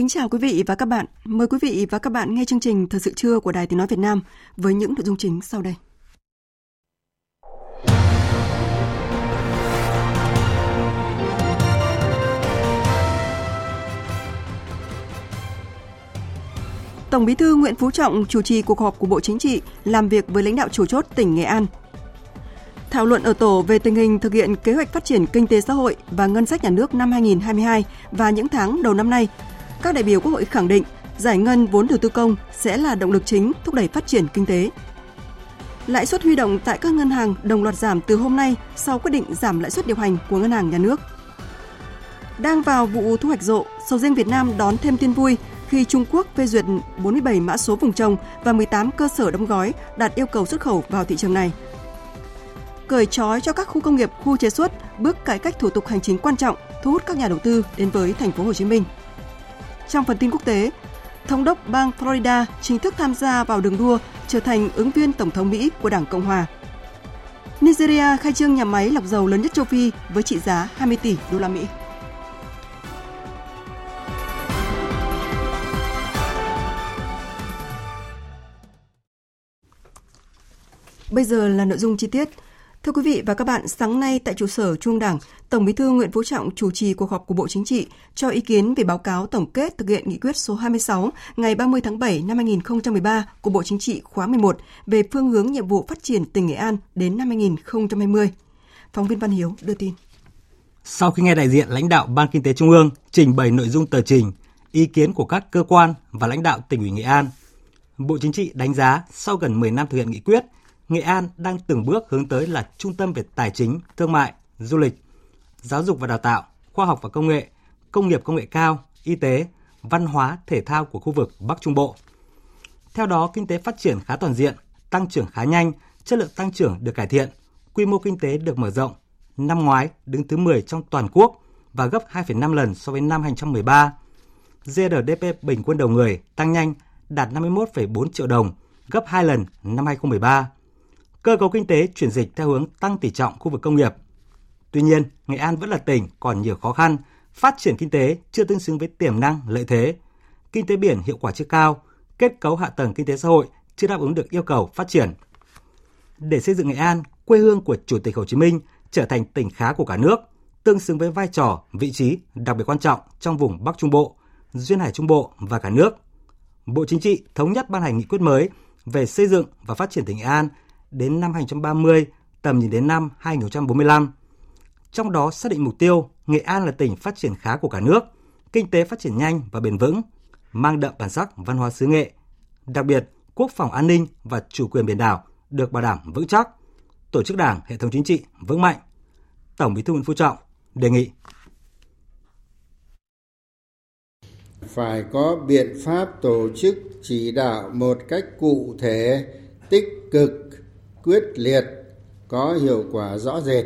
Kính chào quý vị và các bạn. Mời quý vị và các bạn nghe chương trình Thời sự trưa của Đài Tiếng Nói Việt Nam với những nội dung chính sau đây. Tổng Bí thư Nguyễn Phú Trọng chủ trì cuộc họp của Bộ Chính trị làm việc với lãnh đạo chủ chốt tỉnh Nghệ An. Thảo luận ở tổ về tình hình thực hiện kế hoạch phát triển kinh tế xã hội và ngân sách nhà nước năm 2022 và những tháng đầu năm nay các đại biểu Quốc hội khẳng định giải ngân vốn đầu tư công sẽ là động lực chính thúc đẩy phát triển kinh tế. Lãi suất huy động tại các ngân hàng đồng loạt giảm từ hôm nay sau quyết định giảm lãi suất điều hành của ngân hàng nhà nước. Đang vào vụ thu hoạch rộ, sầu riêng Việt Nam đón thêm tin vui khi Trung Quốc phê duyệt 47 mã số vùng trồng và 18 cơ sở đóng gói đạt yêu cầu xuất khẩu vào thị trường này. Cởi trói cho các khu công nghiệp, khu chế xuất, bước cải cách thủ tục hành chính quan trọng thu hút các nhà đầu tư đến với thành phố Hồ Chí Minh. Trong phần tin quốc tế, Thống đốc bang Florida chính thức tham gia vào đường đua trở thành ứng viên Tổng thống Mỹ của Đảng Cộng Hòa. Nigeria khai trương nhà máy lọc dầu lớn nhất châu Phi với trị giá 20 tỷ đô la Mỹ. Bây giờ là nội dung chi tiết. Thưa quý vị và các bạn, sáng nay tại trụ sở Trung Đảng, Tổng Bí thư Nguyễn Phú Trọng chủ trì cuộc họp của Bộ Chính trị cho ý kiến về báo cáo tổng kết thực hiện nghị quyết số 26 ngày 30 tháng 7 năm 2013 của Bộ Chính trị khóa 11 về phương hướng nhiệm vụ phát triển tỉnh Nghệ An đến năm 2020. Phóng viên Văn Hiếu đưa tin. Sau khi nghe đại diện lãnh đạo Ban Kinh tế Trung ương trình bày nội dung tờ trình, ý kiến của các cơ quan và lãnh đạo tỉnh ủy Nghệ An, Bộ Chính trị đánh giá sau gần 10 năm thực hiện nghị quyết, Nghệ An đang từng bước hướng tới là trung tâm về tài chính, thương mại, du lịch, giáo dục và đào tạo, khoa học và công nghệ, công nghiệp công nghệ cao, y tế, văn hóa, thể thao của khu vực Bắc Trung Bộ. Theo đó, kinh tế phát triển khá toàn diện, tăng trưởng khá nhanh, chất lượng tăng trưởng được cải thiện, quy mô kinh tế được mở rộng. Năm ngoái đứng thứ 10 trong toàn quốc và gấp 2,5 lần so với năm 2013. GRDP bình quân đầu người tăng nhanh, đạt 51,4 triệu đồng, gấp 2 lần năm 2013 cơ cấu kinh tế chuyển dịch theo hướng tăng tỷ trọng khu vực công nghiệp. Tuy nhiên, Nghệ An vẫn là tỉnh còn nhiều khó khăn, phát triển kinh tế chưa tương xứng với tiềm năng, lợi thế. Kinh tế biển hiệu quả chưa cao, kết cấu hạ tầng kinh tế xã hội chưa đáp ứng được yêu cầu phát triển. Để xây dựng Nghệ An, quê hương của Chủ tịch Hồ Chí Minh trở thành tỉnh khá của cả nước, tương xứng với vai trò, vị trí đặc biệt quan trọng trong vùng Bắc Trung Bộ, Duyên Hải Trung Bộ và cả nước. Bộ Chính trị thống nhất ban hành nghị quyết mới về xây dựng và phát triển tỉnh Nghệ An đến năm 2030, tầm nhìn đến năm 2045. Trong đó xác định mục tiêu Nghệ An là tỉnh phát triển khá của cả nước, kinh tế phát triển nhanh và bền vững, mang đậm bản sắc văn hóa xứ nghệ. Đặc biệt, quốc phòng an ninh và chủ quyền biển đảo được bảo đảm vững chắc, tổ chức đảng, hệ thống chính trị vững mạnh. Tổng Bí thư Nguyễn Phú Trọng đề nghị phải có biện pháp tổ chức chỉ đạo một cách cụ thể, tích cực quyết liệt, có hiệu quả rõ rệt,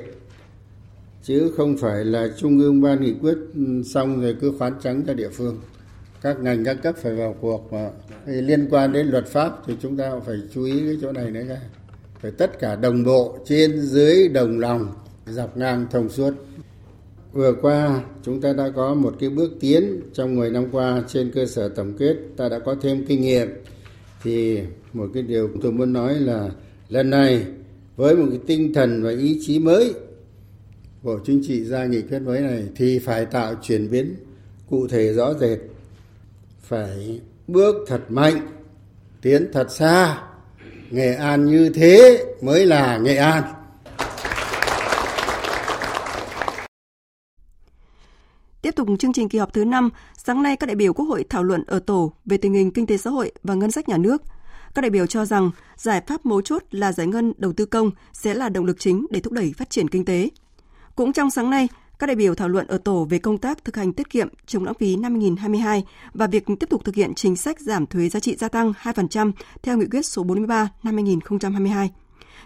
chứ không phải là trung ương ban nghị quyết xong rồi cứ khoán trắng cho địa phương. Các ngành, các cấp phải vào cuộc mà. Liên quan đến luật pháp thì chúng ta phải chú ý cái chỗ này nữa nha. Phải tất cả đồng bộ, trên, dưới, đồng lòng, dọc ngang, thông suốt. Vừa qua, chúng ta đã có một cái bước tiến trong 10 năm qua trên cơ sở tổng kết. Ta đã có thêm kinh nghiệm. Thì một cái điều tôi muốn nói là lần này với một cái tinh thần và ý chí mới bộ chính trị ra nghị quyết mới này thì phải tạo chuyển biến cụ thể rõ rệt. Phải bước thật mạnh tiến thật xa. Nghệ an như thế mới là nghệ an. Tiếp tục chương trình kỳ họp thứ 5, sáng nay các đại biểu Quốc hội thảo luận ở tổ về tình hình kinh tế xã hội và ngân sách nhà nước. Các đại biểu cho rằng giải pháp mấu chốt là giải ngân đầu tư công sẽ là động lực chính để thúc đẩy phát triển kinh tế. Cũng trong sáng nay, các đại biểu thảo luận ở tổ về công tác thực hành tiết kiệm chống lãng phí năm 2022 và việc tiếp tục thực hiện chính sách giảm thuế giá trị gia tăng 2% theo nghị quyết số 43 năm 2022.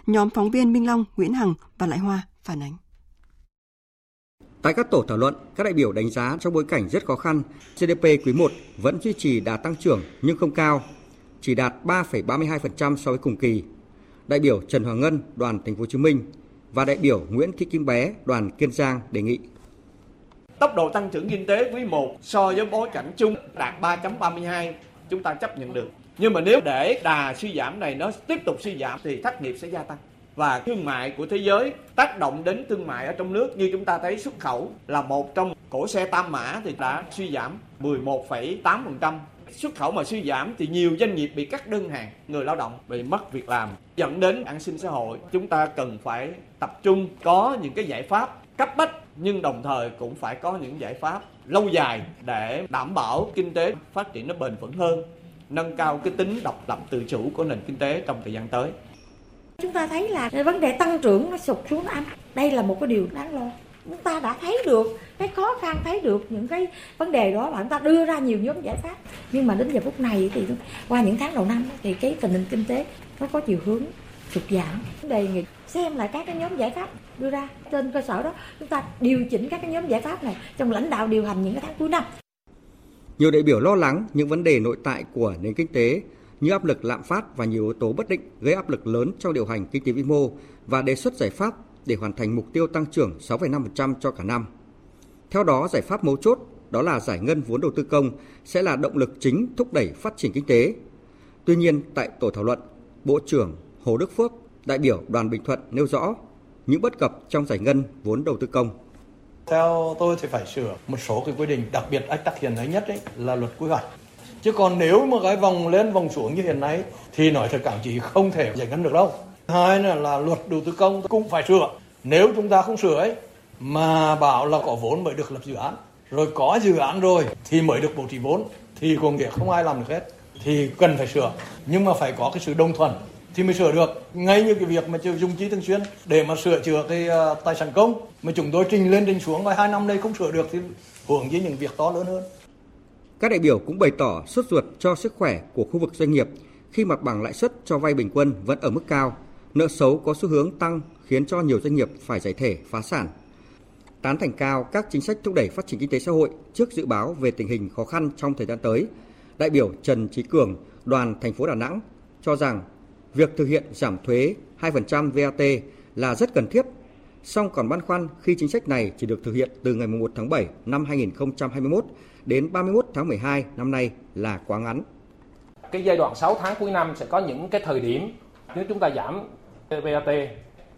Nhóm phóng viên Minh Long, Nguyễn Hằng và Lại Hoa phản ánh. Tại các tổ thảo luận, các đại biểu đánh giá trong bối cảnh rất khó khăn, GDP quý 1 vẫn duy trì đà tăng trưởng nhưng không cao, chỉ đạt 3,32% so với cùng kỳ. Đại biểu Trần Hoàng Ngân, đoàn Thành phố Hồ Chí Minh và đại biểu Nguyễn Thị Kim Bé, đoàn Kiên Giang đề nghị tốc độ tăng trưởng kinh tế quý 1 so với bối cảnh chung đạt 3.32 chúng ta chấp nhận được. Nhưng mà nếu để đà suy giảm này nó tiếp tục suy giảm thì thất nghiệp sẽ gia tăng. Và thương mại của thế giới tác động đến thương mại ở trong nước như chúng ta thấy xuất khẩu là một trong cổ xe tam mã thì đã suy giảm 11,8%. Xuất khẩu mà suy giảm thì nhiều doanh nghiệp bị cắt đơn hàng, người lao động bị mất việc làm, dẫn đến an sinh xã hội. Chúng ta cần phải tập trung có những cái giải pháp cấp bách nhưng đồng thời cũng phải có những giải pháp lâu dài để đảm bảo kinh tế phát triển nó bền vững hơn nâng cao cái tính độc lập tự chủ của nền kinh tế trong thời gian tới. Chúng ta thấy là vấn đề tăng trưởng nó sụt xuống âm đây là một cái điều đáng lo chúng ta đã thấy được cái khó khăn, thấy được những cái vấn đề đó và chúng ta đưa ra nhiều nhóm giải pháp. Nhưng mà đến giờ phút này thì qua những tháng đầu năm thì cái tình hình kinh tế nó có chiều hướng sụt giảm. Đề nghị xem lại các cái nhóm giải pháp đưa ra trên cơ sở đó, chúng ta điều chỉnh các cái nhóm giải pháp này trong lãnh đạo điều hành những cái tháng cuối năm. Nhiều đại biểu lo lắng những vấn đề nội tại của nền kinh tế như áp lực lạm phát và nhiều yếu tố bất định gây áp lực lớn trong điều hành kinh tế vĩ mô và đề xuất giải pháp để hoàn thành mục tiêu tăng trưởng 6,5% cho cả năm. Theo đó, giải pháp mấu chốt đó là giải ngân vốn đầu tư công sẽ là động lực chính thúc đẩy phát triển kinh tế. Tuy nhiên, tại tổ thảo luận, Bộ trưởng Hồ Đức Phước, đại biểu đoàn Bình Thuận nêu rõ những bất cập trong giải ngân vốn đầu tư công. Theo tôi thì phải sửa một số cái quy định, đặc biệt ách tắc hiện nay nhất ấy, là luật quy hoạch. Chứ còn nếu mà cái vòng lên vòng xuống như hiện nay thì nói thật cảm chỉ không thể giải ngân được đâu. Hai là, là luật đầu tư công cũng phải sửa. Nếu chúng ta không sửa ấy mà bảo là có vốn mới được lập dự án, rồi có dự án rồi thì mới được bố trí vốn thì có nghĩa không ai làm được hết thì cần phải sửa. Nhưng mà phải có cái sự đồng thuận thì mới sửa được. Ngay như cái việc mà dùng chi thường xuyên để mà sửa chữa cái uh, tài sản công mà chúng tôi trình lên trình xuống vài hai năm nay không sửa được thì hưởng với những việc to lớn hơn. Các đại biểu cũng bày tỏ sốt ruột cho sức khỏe của khu vực doanh nghiệp khi mặt bằng lãi suất cho vay bình quân vẫn ở mức cao, nợ xấu có xu hướng tăng khiến cho nhiều doanh nghiệp phải giải thể, phá sản. Tán thành cao các chính sách thúc đẩy phát triển kinh tế xã hội trước dự báo về tình hình khó khăn trong thời gian tới. Đại biểu Trần Trí Cường, đoàn thành phố Đà Nẵng cho rằng việc thực hiện giảm thuế 2% VAT là rất cần thiết, song còn băn khoăn khi chính sách này chỉ được thực hiện từ ngày 1 tháng 7 năm 2021 đến 31 tháng 12 năm nay là quá ngắn. Cái giai đoạn 6 tháng cuối năm sẽ có những cái thời điểm nếu chúng ta giảm VAT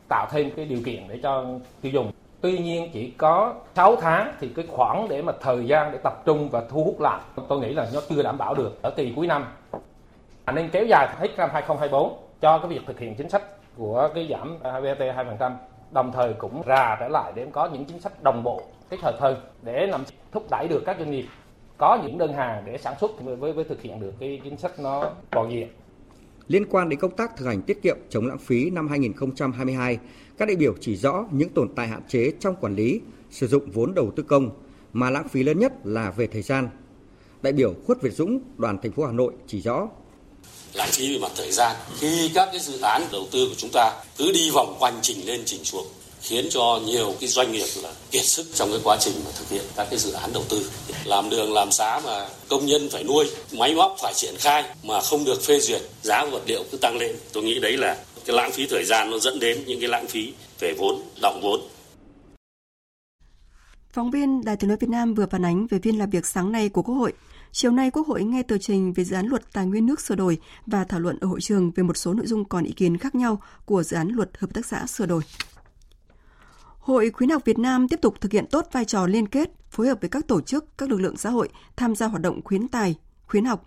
tạo thêm cái điều kiện để cho tiêu dùng. Tuy nhiên chỉ có 6 tháng thì cái khoảng để mà thời gian để tập trung và thu hút lại, tôi nghĩ là nó chưa đảm bảo được ở kỳ cuối năm. Nên kéo dài hết năm 2024 cho cái việc thực hiện chính sách của cái giảm VAT 2% đồng thời cũng rà trở lại để có những chính sách đồng bộ, kết hợp hơn để làm thúc đẩy được các doanh nghiệp có những đơn hàng để sản xuất với với thực hiện được cái chính sách nó toàn diện. Liên quan đến công tác thực hành tiết kiệm chống lãng phí năm 2022, các đại biểu chỉ rõ những tồn tại hạn chế trong quản lý, sử dụng vốn đầu tư công mà lãng phí lớn nhất là về thời gian. Đại biểu Khuất Việt Dũng, đoàn thành phố Hà Nội chỉ rõ lãng phí về mặt thời gian khi các cái dự án đầu tư của chúng ta cứ đi vòng quanh trình lên trình xuống khiến cho nhiều cái doanh nghiệp là kiệt sức trong cái quá trình mà thực hiện các cái dự án đầu tư làm đường làm xá mà công nhân phải nuôi máy móc phải triển khai mà không được phê duyệt giá vật liệu cứ tăng lên tôi nghĩ đấy là cái lãng phí thời gian nó dẫn đến những cái lãng phí về vốn động vốn Phóng viên Đài tiếng nói Việt Nam vừa phản ánh về phiên làm việc sáng nay của Quốc hội. Chiều nay, Quốc hội nghe tờ trình về dự án luật tài nguyên nước sửa đổi và thảo luận ở hội trường về một số nội dung còn ý kiến khác nhau của dự án luật hợp tác xã sửa đổi. Hội Khuyến học Việt Nam tiếp tục thực hiện tốt vai trò liên kết, phối hợp với các tổ chức, các lực lượng xã hội tham gia hoạt động khuyến tài, khuyến học,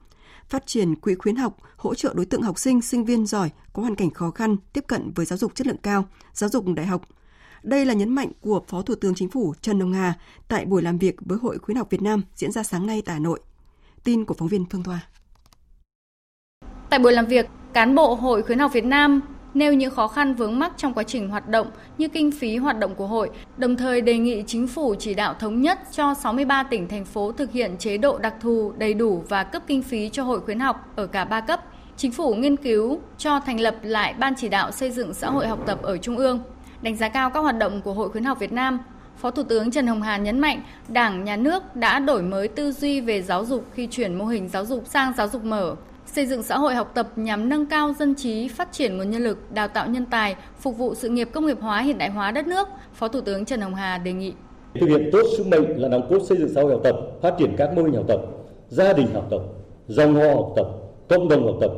phát triển quỹ khuyến học, hỗ trợ đối tượng học sinh, sinh viên giỏi có hoàn cảnh khó khăn tiếp cận với giáo dục chất lượng cao, giáo dục đại học, Đây là nhấn mạnh của Phó Thủ tướng Chính phủ Trần Hồng Hà tại buổi làm việc với Hội Khuyến học Việt Nam diễn ra sáng nay tại Hà Nội. Tin của phóng viên Phương Thoa. Tại buổi làm việc, cán bộ Hội Khuyến học Việt Nam nêu những khó khăn vướng mắc trong quá trình hoạt động như kinh phí hoạt động của hội, đồng thời đề nghị chính phủ chỉ đạo thống nhất cho 63 tỉnh thành phố thực hiện chế độ đặc thù đầy đủ và cấp kinh phí cho hội khuyến học ở cả ba cấp. Chính phủ nghiên cứu cho thành lập lại ban chỉ đạo xây dựng xã hội học tập ở trung ương. Đánh giá cao các hoạt động của Hội khuyến học Việt Nam, Phó Thủ tướng Trần Hồng Hà nhấn mạnh, Đảng, Nhà nước đã đổi mới tư duy về giáo dục khi chuyển mô hình giáo dục sang giáo dục mở, xây dựng xã hội học tập nhằm nâng cao dân trí, phát triển nguồn nhân lực, đào tạo nhân tài, phục vụ sự nghiệp công nghiệp hóa hiện đại hóa đất nước, Phó Thủ tướng Trần Hồng Hà đề nghị. Thực hiện tốt sứ mệnh là nòng cốt xây dựng xã hội học tập, phát triển các mô hình học tập, gia đình học tập, dòng họ học tập, cộng đồng học tập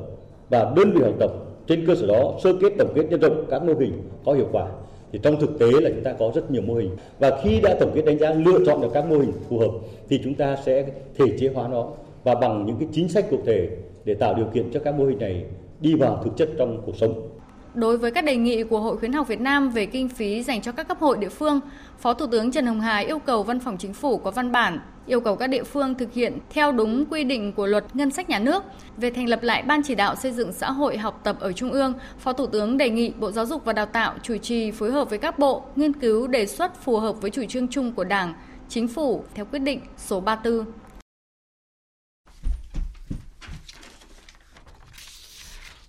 và đơn vị học tập. Trên cơ sở đó sơ kết tổng kết nhân rộng các mô hình có hiệu quả. Thì trong thực tế là chúng ta có rất nhiều mô hình và khi đã tổng kết đánh giá lựa chọn được các mô hình phù hợp thì chúng ta sẽ thể chế hóa nó và bằng những cái chính sách cụ thể để tạo điều kiện cho các mô hình này đi vào thực chất trong cuộc sống. Đối với các đề nghị của Hội khuyến học Việt Nam về kinh phí dành cho các cấp hội địa phương, Phó Thủ tướng Trần Hồng Hà yêu cầu Văn phòng Chính phủ có văn bản yêu cầu các địa phương thực hiện theo đúng quy định của luật ngân sách nhà nước về thành lập lại ban chỉ đạo xây dựng xã hội học tập ở trung ương. Phó Thủ tướng đề nghị Bộ Giáo dục và Đào tạo chủ trì phối hợp với các bộ nghiên cứu đề xuất phù hợp với chủ trương chung của Đảng, Chính phủ theo quyết định số 34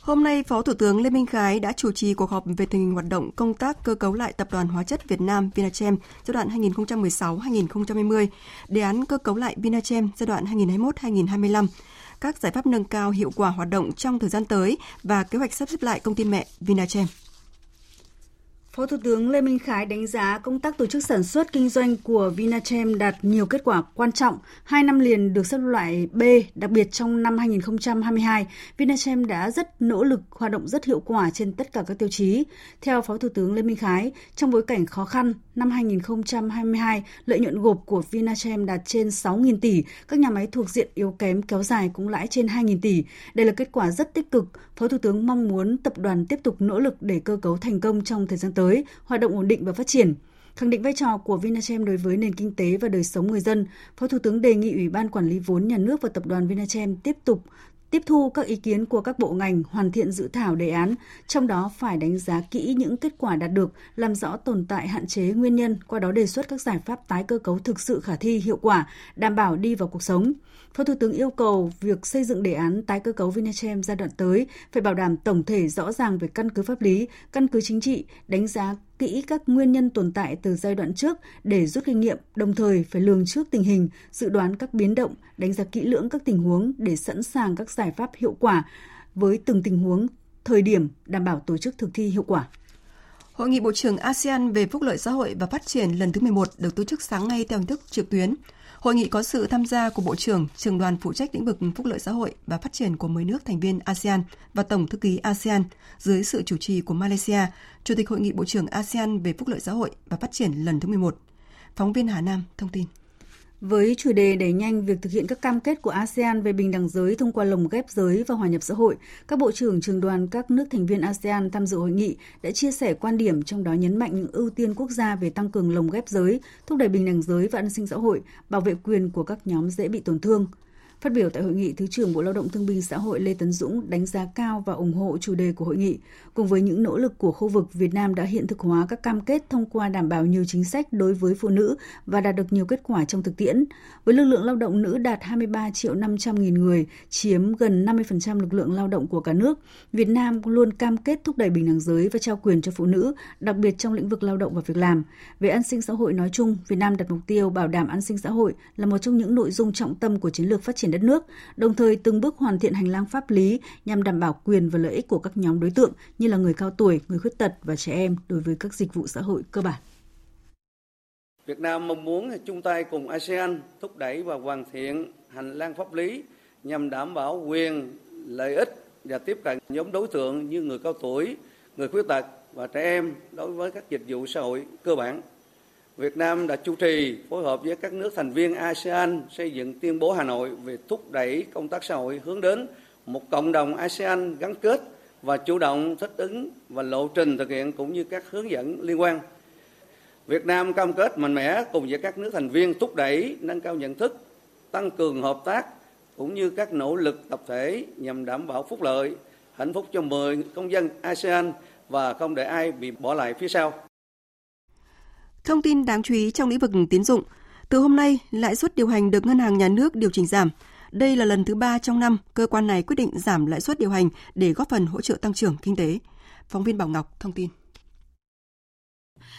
Hôm nay, Phó Thủ tướng Lê Minh Khái đã chủ trì cuộc họp về tình hình hoạt động công tác cơ cấu lại Tập đoàn Hóa chất Việt Nam Vinachem giai đoạn 2016-2020, đề án cơ cấu lại Vinachem giai đoạn 2021-2025, các giải pháp nâng cao hiệu quả hoạt động trong thời gian tới và kế hoạch sắp xếp lại công ty mẹ Vinachem. Phó Thủ tướng Lê Minh Khái đánh giá công tác tổ chức sản xuất kinh doanh của Vinachem đạt nhiều kết quả quan trọng. Hai năm liền được xếp loại B, đặc biệt trong năm 2022, Vinachem đã rất nỗ lực hoạt động rất hiệu quả trên tất cả các tiêu chí. Theo Phó Thủ tướng Lê Minh Khái, trong bối cảnh khó khăn, năm 2022, lợi nhuận gộp của Vinachem đạt trên 6.000 tỷ, các nhà máy thuộc diện yếu kém kéo dài cũng lãi trên 2.000 tỷ. Đây là kết quả rất tích cực. Phó Thủ tướng mong muốn tập đoàn tiếp tục nỗ lực để cơ cấu thành công trong thời gian tới tới, hoạt động ổn định và phát triển. Khẳng định vai trò của Vinachem đối với nền kinh tế và đời sống người dân, Phó Thủ tướng đề nghị Ủy ban Quản lý vốn nhà nước và Tập đoàn Vinachem tiếp tục tiếp thu các ý kiến của các bộ ngành hoàn thiện dự thảo đề án, trong đó phải đánh giá kỹ những kết quả đạt được, làm rõ tồn tại hạn chế nguyên nhân, qua đó đề xuất các giải pháp tái cơ cấu thực sự khả thi hiệu quả, đảm bảo đi vào cuộc sống. Phó Thủ tướng yêu cầu việc xây dựng đề án tái cơ cấu Vinachem giai đoạn tới phải bảo đảm tổng thể rõ ràng về căn cứ pháp lý, căn cứ chính trị, đánh giá kỹ các nguyên nhân tồn tại từ giai đoạn trước để rút kinh nghiệm, đồng thời phải lường trước tình hình, dự đoán các biến động, đánh giá kỹ lưỡng các tình huống để sẵn sàng các giải pháp hiệu quả với từng tình huống, thời điểm đảm bảo tổ chức thực thi hiệu quả. Hội nghị Bộ trưởng ASEAN về phúc lợi xã hội và phát triển lần thứ 11 được tổ chức sáng nay theo hình thức trực tuyến. Hội nghị có sự tham gia của Bộ trưởng, Trường đoàn phụ trách lĩnh vực phúc lợi xã hội và phát triển của 10 nước thành viên ASEAN và Tổng thư ký ASEAN dưới sự chủ trì của Malaysia, Chủ tịch Hội nghị Bộ trưởng ASEAN về phúc lợi xã hội và phát triển lần thứ 11. Phóng viên Hà Nam thông tin. Với chủ đề đẩy nhanh việc thực hiện các cam kết của ASEAN về bình đẳng giới thông qua lồng ghép giới và hòa nhập xã hội, các bộ trưởng trường đoàn các nước thành viên ASEAN tham dự hội nghị đã chia sẻ quan điểm trong đó nhấn mạnh những ưu tiên quốc gia về tăng cường lồng ghép giới, thúc đẩy bình đẳng giới và an sinh xã hội, bảo vệ quyền của các nhóm dễ bị tổn thương. Phát biểu tại hội nghị, Thứ trưởng Bộ Lao động Thương binh Xã hội Lê Tấn Dũng đánh giá cao và ủng hộ chủ đề của hội nghị. Cùng với những nỗ lực của khu vực, Việt Nam đã hiện thực hóa các cam kết thông qua đảm bảo nhiều chính sách đối với phụ nữ và đạt được nhiều kết quả trong thực tiễn. Với lực lượng lao động nữ đạt 23 triệu 500 nghìn người, chiếm gần 50% lực lượng lao động của cả nước, Việt Nam luôn cam kết thúc đẩy bình đẳng giới và trao quyền cho phụ nữ, đặc biệt trong lĩnh vực lao động và việc làm. Về an sinh xã hội nói chung, Việt Nam đặt mục tiêu bảo đảm an sinh xã hội là một trong những nội dung trọng tâm của chiến lược phát triển triển đất nước, đồng thời từng bước hoàn thiện hành lang pháp lý nhằm đảm bảo quyền và lợi ích của các nhóm đối tượng như là người cao tuổi, người khuyết tật và trẻ em đối với các dịch vụ xã hội cơ bản. Việt Nam mong muốn chung tay cùng ASEAN thúc đẩy và hoàn thiện hành lang pháp lý nhằm đảm bảo quyền, lợi ích và tiếp cận nhóm đối tượng như người cao tuổi, người khuyết tật và trẻ em đối với các dịch vụ xã hội cơ bản Việt Nam đã chủ trì phối hợp với các nước thành viên ASEAN xây dựng tuyên bố Hà Nội về thúc đẩy công tác xã hội hướng đến một cộng đồng ASEAN gắn kết và chủ động thích ứng và lộ trình thực hiện cũng như các hướng dẫn liên quan. Việt Nam cam kết mạnh mẽ cùng với các nước thành viên thúc đẩy nâng cao nhận thức, tăng cường hợp tác cũng như các nỗ lực tập thể nhằm đảm bảo phúc lợi, hạnh phúc cho 10 công dân ASEAN và không để ai bị bỏ lại phía sau. Thông tin đáng chú ý trong lĩnh vực tín dụng, từ hôm nay, lãi suất điều hành được Ngân hàng Nhà nước điều chỉnh giảm. Đây là lần thứ ba trong năm cơ quan này quyết định giảm lãi suất điều hành để góp phần hỗ trợ tăng trưởng kinh tế. Phóng viên Bảo Ngọc thông tin.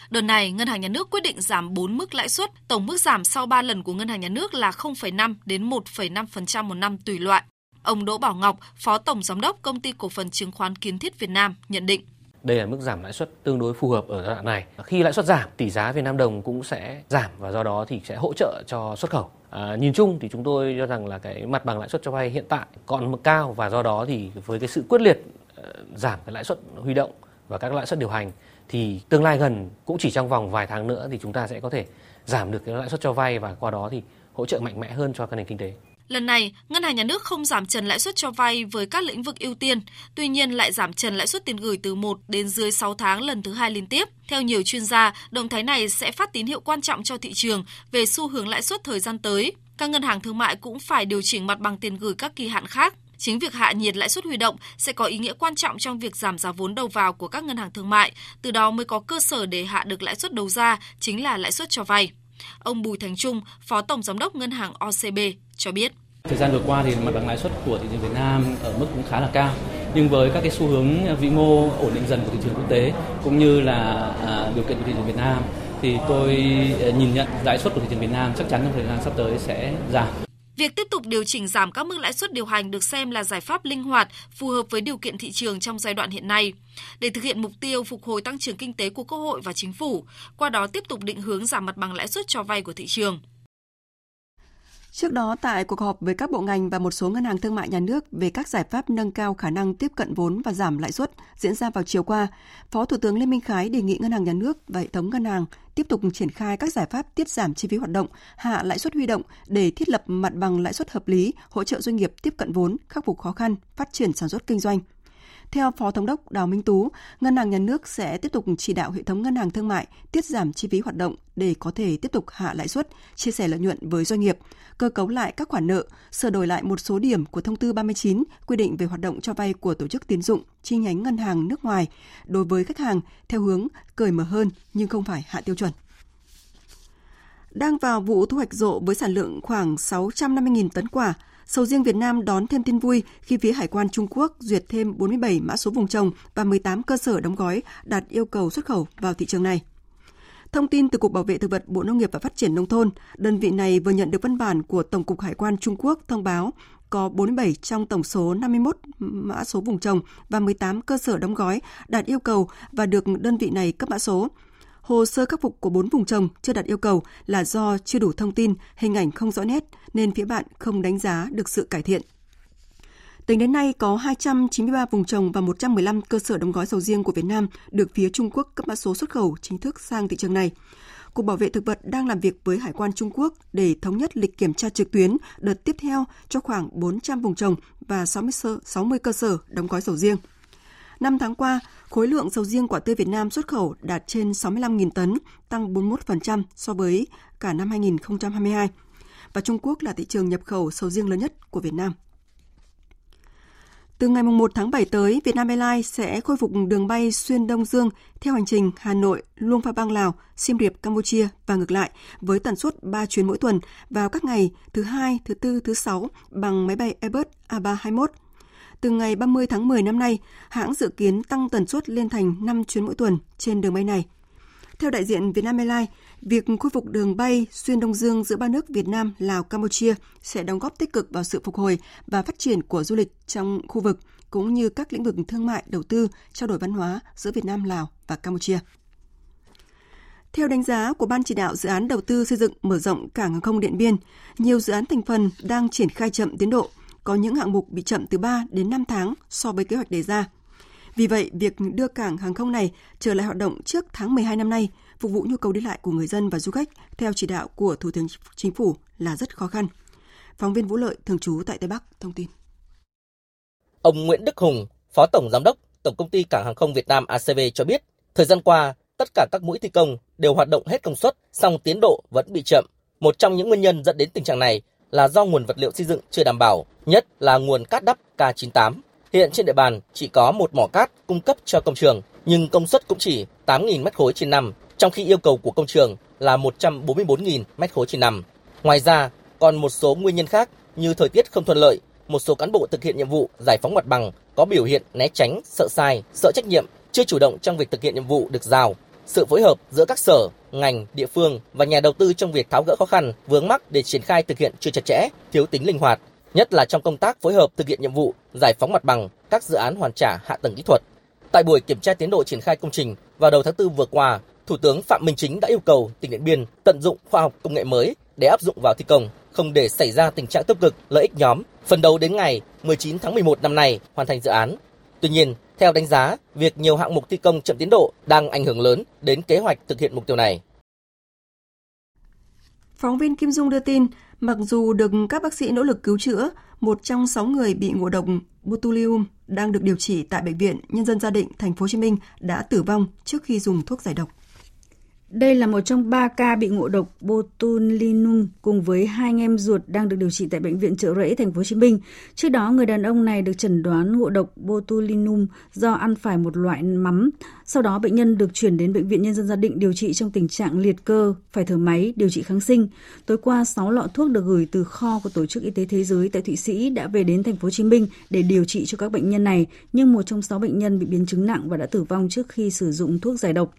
Đợt này, Ngân hàng Nhà nước quyết định giảm 4 mức lãi suất, tổng mức giảm sau 3 lần của Ngân hàng Nhà nước là 0,5 đến 1,5% một năm tùy loại. Ông Đỗ Bảo Ngọc, Phó Tổng Giám đốc Công ty Cổ phần Chứng khoán Kiến thiết Việt Nam nhận định. Đây là mức giảm lãi suất tương đối phù hợp ở giai đoạn này. Khi lãi suất giảm, tỷ giá Việt Nam đồng cũng sẽ giảm và do đó thì sẽ hỗ trợ cho xuất khẩu. À, nhìn chung thì chúng tôi cho rằng là cái mặt bằng lãi suất cho vay hiện tại còn mức cao và do đó thì với cái sự quyết liệt uh, giảm cái lãi suất huy động và các lãi suất điều hành thì tương lai gần cũng chỉ trong vòng vài tháng nữa thì chúng ta sẽ có thể giảm được cái lãi suất cho vay và qua đó thì hỗ trợ mạnh mẽ hơn cho các nền kinh tế. Lần này, Ngân hàng Nhà nước không giảm trần lãi suất cho vay với các lĩnh vực ưu tiên, tuy nhiên lại giảm trần lãi suất tiền gửi từ 1 đến dưới 6 tháng lần thứ hai liên tiếp. Theo nhiều chuyên gia, động thái này sẽ phát tín hiệu quan trọng cho thị trường về xu hướng lãi suất thời gian tới. Các ngân hàng thương mại cũng phải điều chỉnh mặt bằng tiền gửi các kỳ hạn khác. Chính việc hạ nhiệt lãi suất huy động sẽ có ý nghĩa quan trọng trong việc giảm giá vốn đầu vào của các ngân hàng thương mại, từ đó mới có cơ sở để hạ được lãi suất đầu ra, chính là lãi suất cho vay. Ông Bùi Thành Trung, Phó Tổng Giám đốc Ngân hàng OCB cho biết. Thời gian vừa qua thì mặt bằng lãi suất của thị trường Việt Nam ở mức cũng khá là cao. Nhưng với các cái xu hướng vĩ mô ổn định dần của thị trường quốc tế cũng như là à, điều kiện của thị trường Việt Nam thì tôi à, nhìn nhận lãi suất của thị trường Việt Nam chắc chắn trong thời gian sắp tới sẽ giảm. Việc tiếp tục điều chỉnh giảm các mức lãi suất điều hành được xem là giải pháp linh hoạt, phù hợp với điều kiện thị trường trong giai đoạn hiện nay. Để thực hiện mục tiêu phục hồi tăng trưởng kinh tế của Quốc hội và Chính phủ, qua đó tiếp tục định hướng giảm mặt bằng lãi suất cho vay của thị trường. Trước đó, tại cuộc họp với các bộ ngành và một số ngân hàng thương mại nhà nước về các giải pháp nâng cao khả năng tiếp cận vốn và giảm lãi suất diễn ra vào chiều qua, Phó Thủ tướng Lê Minh Khái đề nghị ngân hàng nhà nước và hệ thống ngân hàng tiếp tục triển khai các giải pháp tiết giảm chi phí hoạt động, hạ lãi suất huy động để thiết lập mặt bằng lãi suất hợp lý, hỗ trợ doanh nghiệp tiếp cận vốn, khắc phục khó khăn, phát triển sản xuất kinh doanh. Theo Phó Thống đốc Đào Minh Tú, Ngân hàng Nhà nước sẽ tiếp tục chỉ đạo hệ thống ngân hàng thương mại tiết giảm chi phí hoạt động để có thể tiếp tục hạ lãi suất, chia sẻ lợi nhuận với doanh nghiệp, cơ cấu lại các khoản nợ, sửa đổi lại một số điểm của thông tư 39 quy định về hoạt động cho vay của tổ chức tín dụng, chi nhánh ngân hàng nước ngoài đối với khách hàng theo hướng cởi mở hơn nhưng không phải hạ tiêu chuẩn. Đang vào vụ thu hoạch rộ với sản lượng khoảng 650.000 tấn quả, Sầu riêng Việt Nam đón thêm tin vui khi phía Hải quan Trung Quốc duyệt thêm 47 mã số vùng trồng và 18 cơ sở đóng gói đạt yêu cầu xuất khẩu vào thị trường này. Thông tin từ Cục Bảo vệ Thực vật Bộ Nông nghiệp và Phát triển Nông thôn, đơn vị này vừa nhận được văn bản của Tổng cục Hải quan Trung Quốc thông báo có 47 trong tổng số 51 mã số vùng trồng và 18 cơ sở đóng gói đạt yêu cầu và được đơn vị này cấp mã số. Hồ sơ khắc phục của 4 vùng trồng chưa đạt yêu cầu là do chưa đủ thông tin, hình ảnh không rõ nét nên phía bạn không đánh giá được sự cải thiện. Tính đến nay có 293 vùng trồng và 115 cơ sở đóng gói sầu riêng của Việt Nam được phía Trung Quốc cấp mã số xuất khẩu chính thức sang thị trường này. Cục Bảo vệ Thực vật đang làm việc với Hải quan Trung Quốc để thống nhất lịch kiểm tra trực tuyến đợt tiếp theo cho khoảng 400 vùng trồng và 60 cơ sở đóng gói sầu riêng. Năm tháng qua, khối lượng sầu riêng quả tươi Việt Nam xuất khẩu đạt trên 65.000 tấn, tăng 41% so với cả năm 2022. Và Trung Quốc là thị trường nhập khẩu sầu riêng lớn nhất của Việt Nam. Từ ngày 1 tháng 7 tới, Vietnam Airlines sẽ khôi phục đường bay xuyên Đông Dương theo hành trình Hà Nội, Luông Pha Bang Lào, Siem Reap Campuchia và ngược lại với tần suất 3 chuyến mỗi tuần vào các ngày thứ hai, thứ tư, thứ sáu bằng máy bay Airbus A321 từ ngày 30 tháng 10 năm nay, hãng dự kiến tăng tần suất lên thành 5 chuyến mỗi tuần trên đường bay này. Theo đại diện Vietnam Airlines, việc khôi phục đường bay xuyên Đông Dương giữa ba nước Việt Nam, Lào, Campuchia sẽ đóng góp tích cực vào sự phục hồi và phát triển của du lịch trong khu vực cũng như các lĩnh vực thương mại, đầu tư, trao đổi văn hóa giữa Việt Nam, Lào và Campuchia. Theo đánh giá của Ban chỉ đạo dự án đầu tư xây dựng mở rộng cảng hàng không Điện Biên, nhiều dự án thành phần đang triển khai chậm tiến độ có những hạng mục bị chậm từ 3 đến 5 tháng so với kế hoạch đề ra. Vì vậy, việc đưa cảng hàng không này trở lại hoạt động trước tháng 12 năm nay, phục vụ nhu cầu đi lại của người dân và du khách theo chỉ đạo của Thủ tướng Chính phủ là rất khó khăn. Phóng viên Vũ Lợi, thường trú tại Tây Bắc, thông tin. Ông Nguyễn Đức Hùng, Phó Tổng Giám đốc Tổng Công ty Cảng Hàng không Việt Nam ACV cho biết, thời gian qua, tất cả các mũi thi công đều hoạt động hết công suất, song tiến độ vẫn bị chậm. Một trong những nguyên nhân dẫn đến tình trạng này là do nguồn vật liệu xây dựng chưa đảm bảo, nhất là nguồn cát đắp K98. Hiện trên địa bàn chỉ có một mỏ cát cung cấp cho công trường, nhưng công suất cũng chỉ 8.000 mét khối trên năm, trong khi yêu cầu của công trường là 144.000 mét khối trên năm. Ngoài ra, còn một số nguyên nhân khác như thời tiết không thuận lợi, một số cán bộ thực hiện nhiệm vụ giải phóng mặt bằng có biểu hiện né tránh, sợ sai, sợ trách nhiệm, chưa chủ động trong việc thực hiện nhiệm vụ được giao. Sự phối hợp giữa các sở, ngành, địa phương và nhà đầu tư trong việc tháo gỡ khó khăn, vướng mắc để triển khai thực hiện chưa chặt chẽ, thiếu tính linh hoạt, nhất là trong công tác phối hợp thực hiện nhiệm vụ giải phóng mặt bằng các dự án hoàn trả hạ tầng kỹ thuật. Tại buổi kiểm tra tiến độ triển khai công trình vào đầu tháng 4 vừa qua, Thủ tướng Phạm Minh Chính đã yêu cầu tỉnh Điện Biên tận dụng khoa học công nghệ mới để áp dụng vào thi công, không để xảy ra tình trạng tiêu cực, lợi ích nhóm, phần đầu đến ngày 19 tháng 11 năm nay hoàn thành dự án. Tuy nhiên, theo đánh giá, việc nhiều hạng mục thi công chậm tiến độ đang ảnh hưởng lớn đến kế hoạch thực hiện mục tiêu này. Phóng viên Kim Dung đưa tin, mặc dù được các bác sĩ nỗ lực cứu chữa, một trong sáu người bị ngộ độc botulium đang được điều trị tại bệnh viện Nhân dân Gia Định, thành phố Hồ Chí Minh đã tử vong trước khi dùng thuốc giải độc. Đây là một trong ba ca bị ngộ độc botulinum cùng với hai anh em ruột đang được điều trị tại bệnh viện Trợ Rẫy thành phố Hồ Chí Minh. Trước đó người đàn ông này được chẩn đoán ngộ độc botulinum do ăn phải một loại mắm. Sau đó bệnh nhân được chuyển đến bệnh viện Nhân dân Gia Định điều trị trong tình trạng liệt cơ, phải thở máy, điều trị kháng sinh. Tối qua 6 lọ thuốc được gửi từ kho của Tổ chức Y tế Thế giới tại Thụy Sĩ đã về đến thành phố Hồ Chí Minh để điều trị cho các bệnh nhân này, nhưng một trong 6 bệnh nhân bị biến chứng nặng và đã tử vong trước khi sử dụng thuốc giải độc.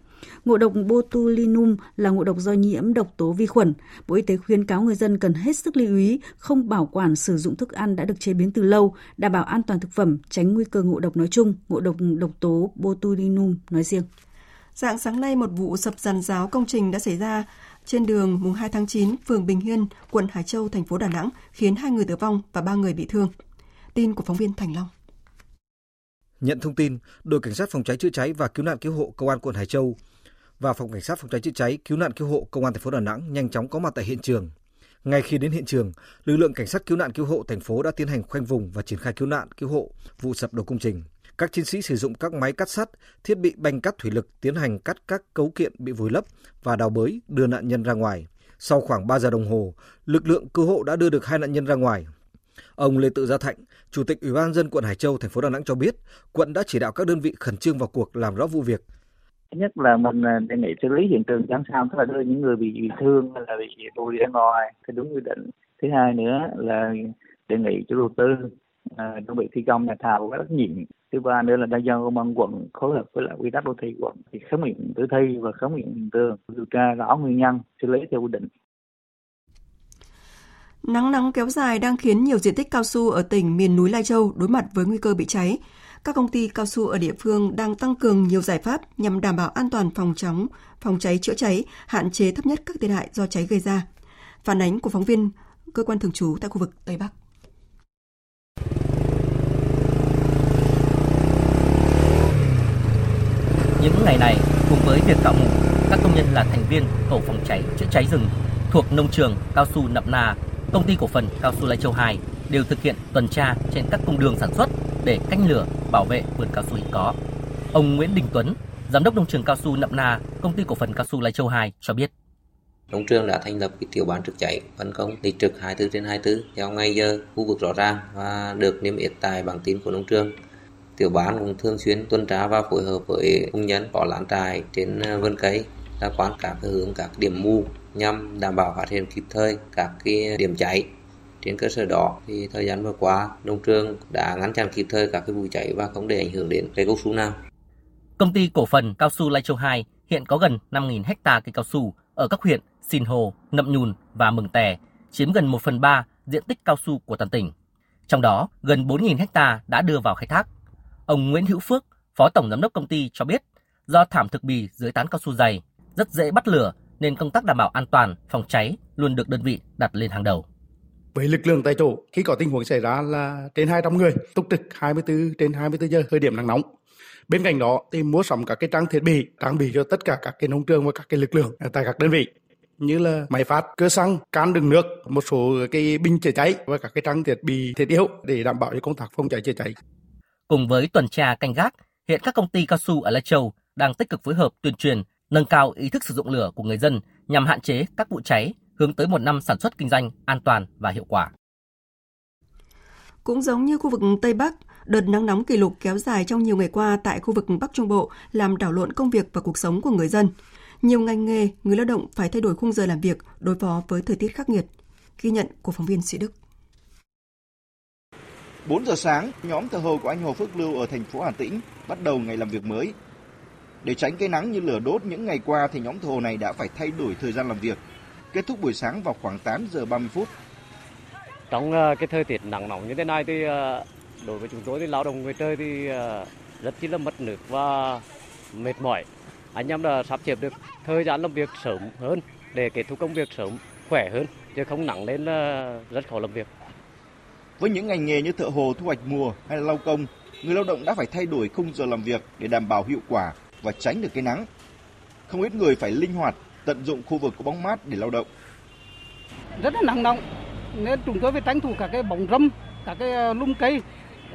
Ngộ độc botulinum là ngộ độc do nhiễm độc tố vi khuẩn. Bộ Y tế khuyến cáo người dân cần hết sức lưu ý không bảo quản sử dụng thức ăn đã được chế biến từ lâu, đảm bảo an toàn thực phẩm, tránh nguy cơ ngộ độc nói chung, ngộ độc độc tố botulinum nói riêng. Dạng sáng nay một vụ sập giàn giáo công trình đã xảy ra trên đường mùng 2 tháng 9, phường Bình Hiên, quận Hải Châu, thành phố Đà Nẵng, khiến hai người tử vong và ba người bị thương. Tin của phóng viên Thành Long. Nhận thông tin, đội cảnh sát phòng cháy chữa cháy và cứu nạn cứu hộ công an quận Hải Châu và phòng cảnh sát phòng cháy chữa cháy cứu nạn cứu hộ công an thành phố Đà Nẵng nhanh chóng có mặt tại hiện trường. Ngay khi đến hiện trường, lực lượng cảnh sát cứu nạn cứu hộ thành phố đã tiến hành khoanh vùng và triển khai cứu nạn cứu hộ vụ sập đổ công trình. Các chiến sĩ sử dụng các máy cắt sắt, thiết bị banh cắt thủy lực tiến hành cắt các cấu kiện bị vùi lấp và đào bới đưa nạn nhân ra ngoài. Sau khoảng 3 giờ đồng hồ, lực lượng cứu hộ đã đưa được hai nạn nhân ra ngoài. Ông Lê Tự Gia Thạnh, Chủ tịch Ủy ban dân quận Hải Châu, thành phố Đà Nẵng cho biết, quận đã chỉ đạo các đơn vị khẩn trương vào cuộc làm rõ vụ việc, thứ nhất là mình à, đề nghị xử lý hiện trường chẳng sao tức là đưa những người bị bị thương hay là bị bùi ra ngoài theo đúng quy định. Thứ hai nữa là đề nghị chủ đầu tư à, đơn vị thi công nhà thầu có trách nhiệm. Thứ ba nữa là đại do công an quận phối hợp với lại quy tắc đô thị quận thì khám nghiệm tử thi và khám nghiệm hiện trường điều tra rõ nguyên nhân xử lý theo quy định. Nắng nóng kéo dài đang khiến nhiều diện tích cao su ở tỉnh miền núi Lai Châu đối mặt với nguy cơ bị cháy các công ty cao su ở địa phương đang tăng cường nhiều giải pháp nhằm đảm bảo an toàn phòng chống, phòng cháy chữa cháy, hạn chế thấp nhất các thiệt hại do cháy gây ra. Phản ánh của phóng viên cơ quan thường trú tại khu vực Tây Bắc. Những ngày này, cùng với việc cạo mù, các công nhân là thành viên tổ phòng cháy chữa cháy rừng thuộc nông trường cao su Nậm Na, công ty cổ phần cao su Lai Châu 2 đều thực hiện tuần tra trên các cung đường sản xuất để canh lửa bảo vệ vườn cao su hiện có. Ông Nguyễn Đình Tuấn, giám đốc nông trường cao su Nậm Na, công ty cổ phần cao su Lai Châu 2 cho biết. Nông trường đã thành lập cái tiểu ban trực cháy phân công lịch trực 24 trên 24 theo ngày giờ, khu vực rõ ràng và được niêm yết tại bảng tin của nông trường. Tiểu ban cũng thường xuyên tuần tra và phối hợp với công nhân có lán trại trên ờ, vườn cây ra quán các hướng các điểm mù nhằm đảm bảo phát hiện kịp thời các cái điểm cháy trên cơ sở đó thì thời gian vừa qua nông trường đã ngăn chặn kịp thời các cái vụ cháy và không để ảnh hưởng đến cây cao su nào. Công ty cổ phần cao su Lai Châu 2 hiện có gần 5.000 hecta cây cao su ở các huyện Sinh Hồ, Nậm Nhùn và Mường Tè, chiếm gần 1 phần 3 diện tích cao su của toàn tỉnh. Trong đó, gần 4.000 hecta đã đưa vào khai thác. Ông Nguyễn Hữu Phước, Phó Tổng Giám đốc công ty cho biết, do thảm thực bì dưới tán cao su dày, rất dễ bắt lửa nên công tác đảm bảo an toàn, phòng cháy luôn được đơn vị đặt lên hàng đầu với lực lượng tại chỗ khi có tình huống xảy ra là trên 200 người túc trực 24 trên 24 giờ thời điểm nắng nóng. Bên cạnh đó thì mua sắm các cái trang thiết bị trang bị cho tất cả các cái nông trường và các cái lực lượng tại các đơn vị như là máy phát cơ xăng can đựng nước một số cái bình chữa cháy và các cái trang thiết bị thiết yếu để đảm bảo cho công tác phòng cháy chữa cháy. Cùng với tuần tra canh gác hiện các công ty cao su ở Lai Châu đang tích cực phối hợp tuyên truyền nâng cao ý thức sử dụng lửa của người dân nhằm hạn chế các vụ cháy, hướng tới một năm sản xuất kinh doanh an toàn và hiệu quả. Cũng giống như khu vực Tây Bắc, đợt nắng nóng kỷ lục kéo dài trong nhiều ngày qua tại khu vực Bắc Trung Bộ làm đảo lộn công việc và cuộc sống của người dân. Nhiều ngành nghề, người lao động phải thay đổi khung giờ làm việc đối phó với thời tiết khắc nghiệt. Ghi nhận của phóng viên Sĩ Đức. 4 giờ sáng, nhóm thợ hồ của anh Hồ Phước Lưu ở thành phố Hà Tĩnh bắt đầu ngày làm việc mới. Để tránh cây nắng như lửa đốt những ngày qua thì nhóm thợ hồ này đã phải thay đổi thời gian làm việc. Kết thúc buổi sáng vào khoảng 8 giờ 30 phút. Trong ờ, cái thời tiết nắng nóng như thế này thì ờ, đối với chúng tôi thì lao động ngoài trời thì ờ, rất chỉ là mất nước và mệt mỏi. Anh em đã sắp xếp được thời gian làm việc sớm hơn để kết thúc công việc sớm, khỏe hơn, chứ không nặng lên rất khó làm việc. Với những ngành nghề như thợ hồ thu hoạch mùa hay là lau công, người lao động đã phải thay đổi khung giờ làm việc để đảm bảo hiệu quả và tránh được cái nắng. Không ít người phải linh hoạt tận dụng khu vực có bóng mát để lao động. Rất là nắng nóng nên chúng tôi phải tranh thủ cả cái bóng râm, cả cái ờ, lum cây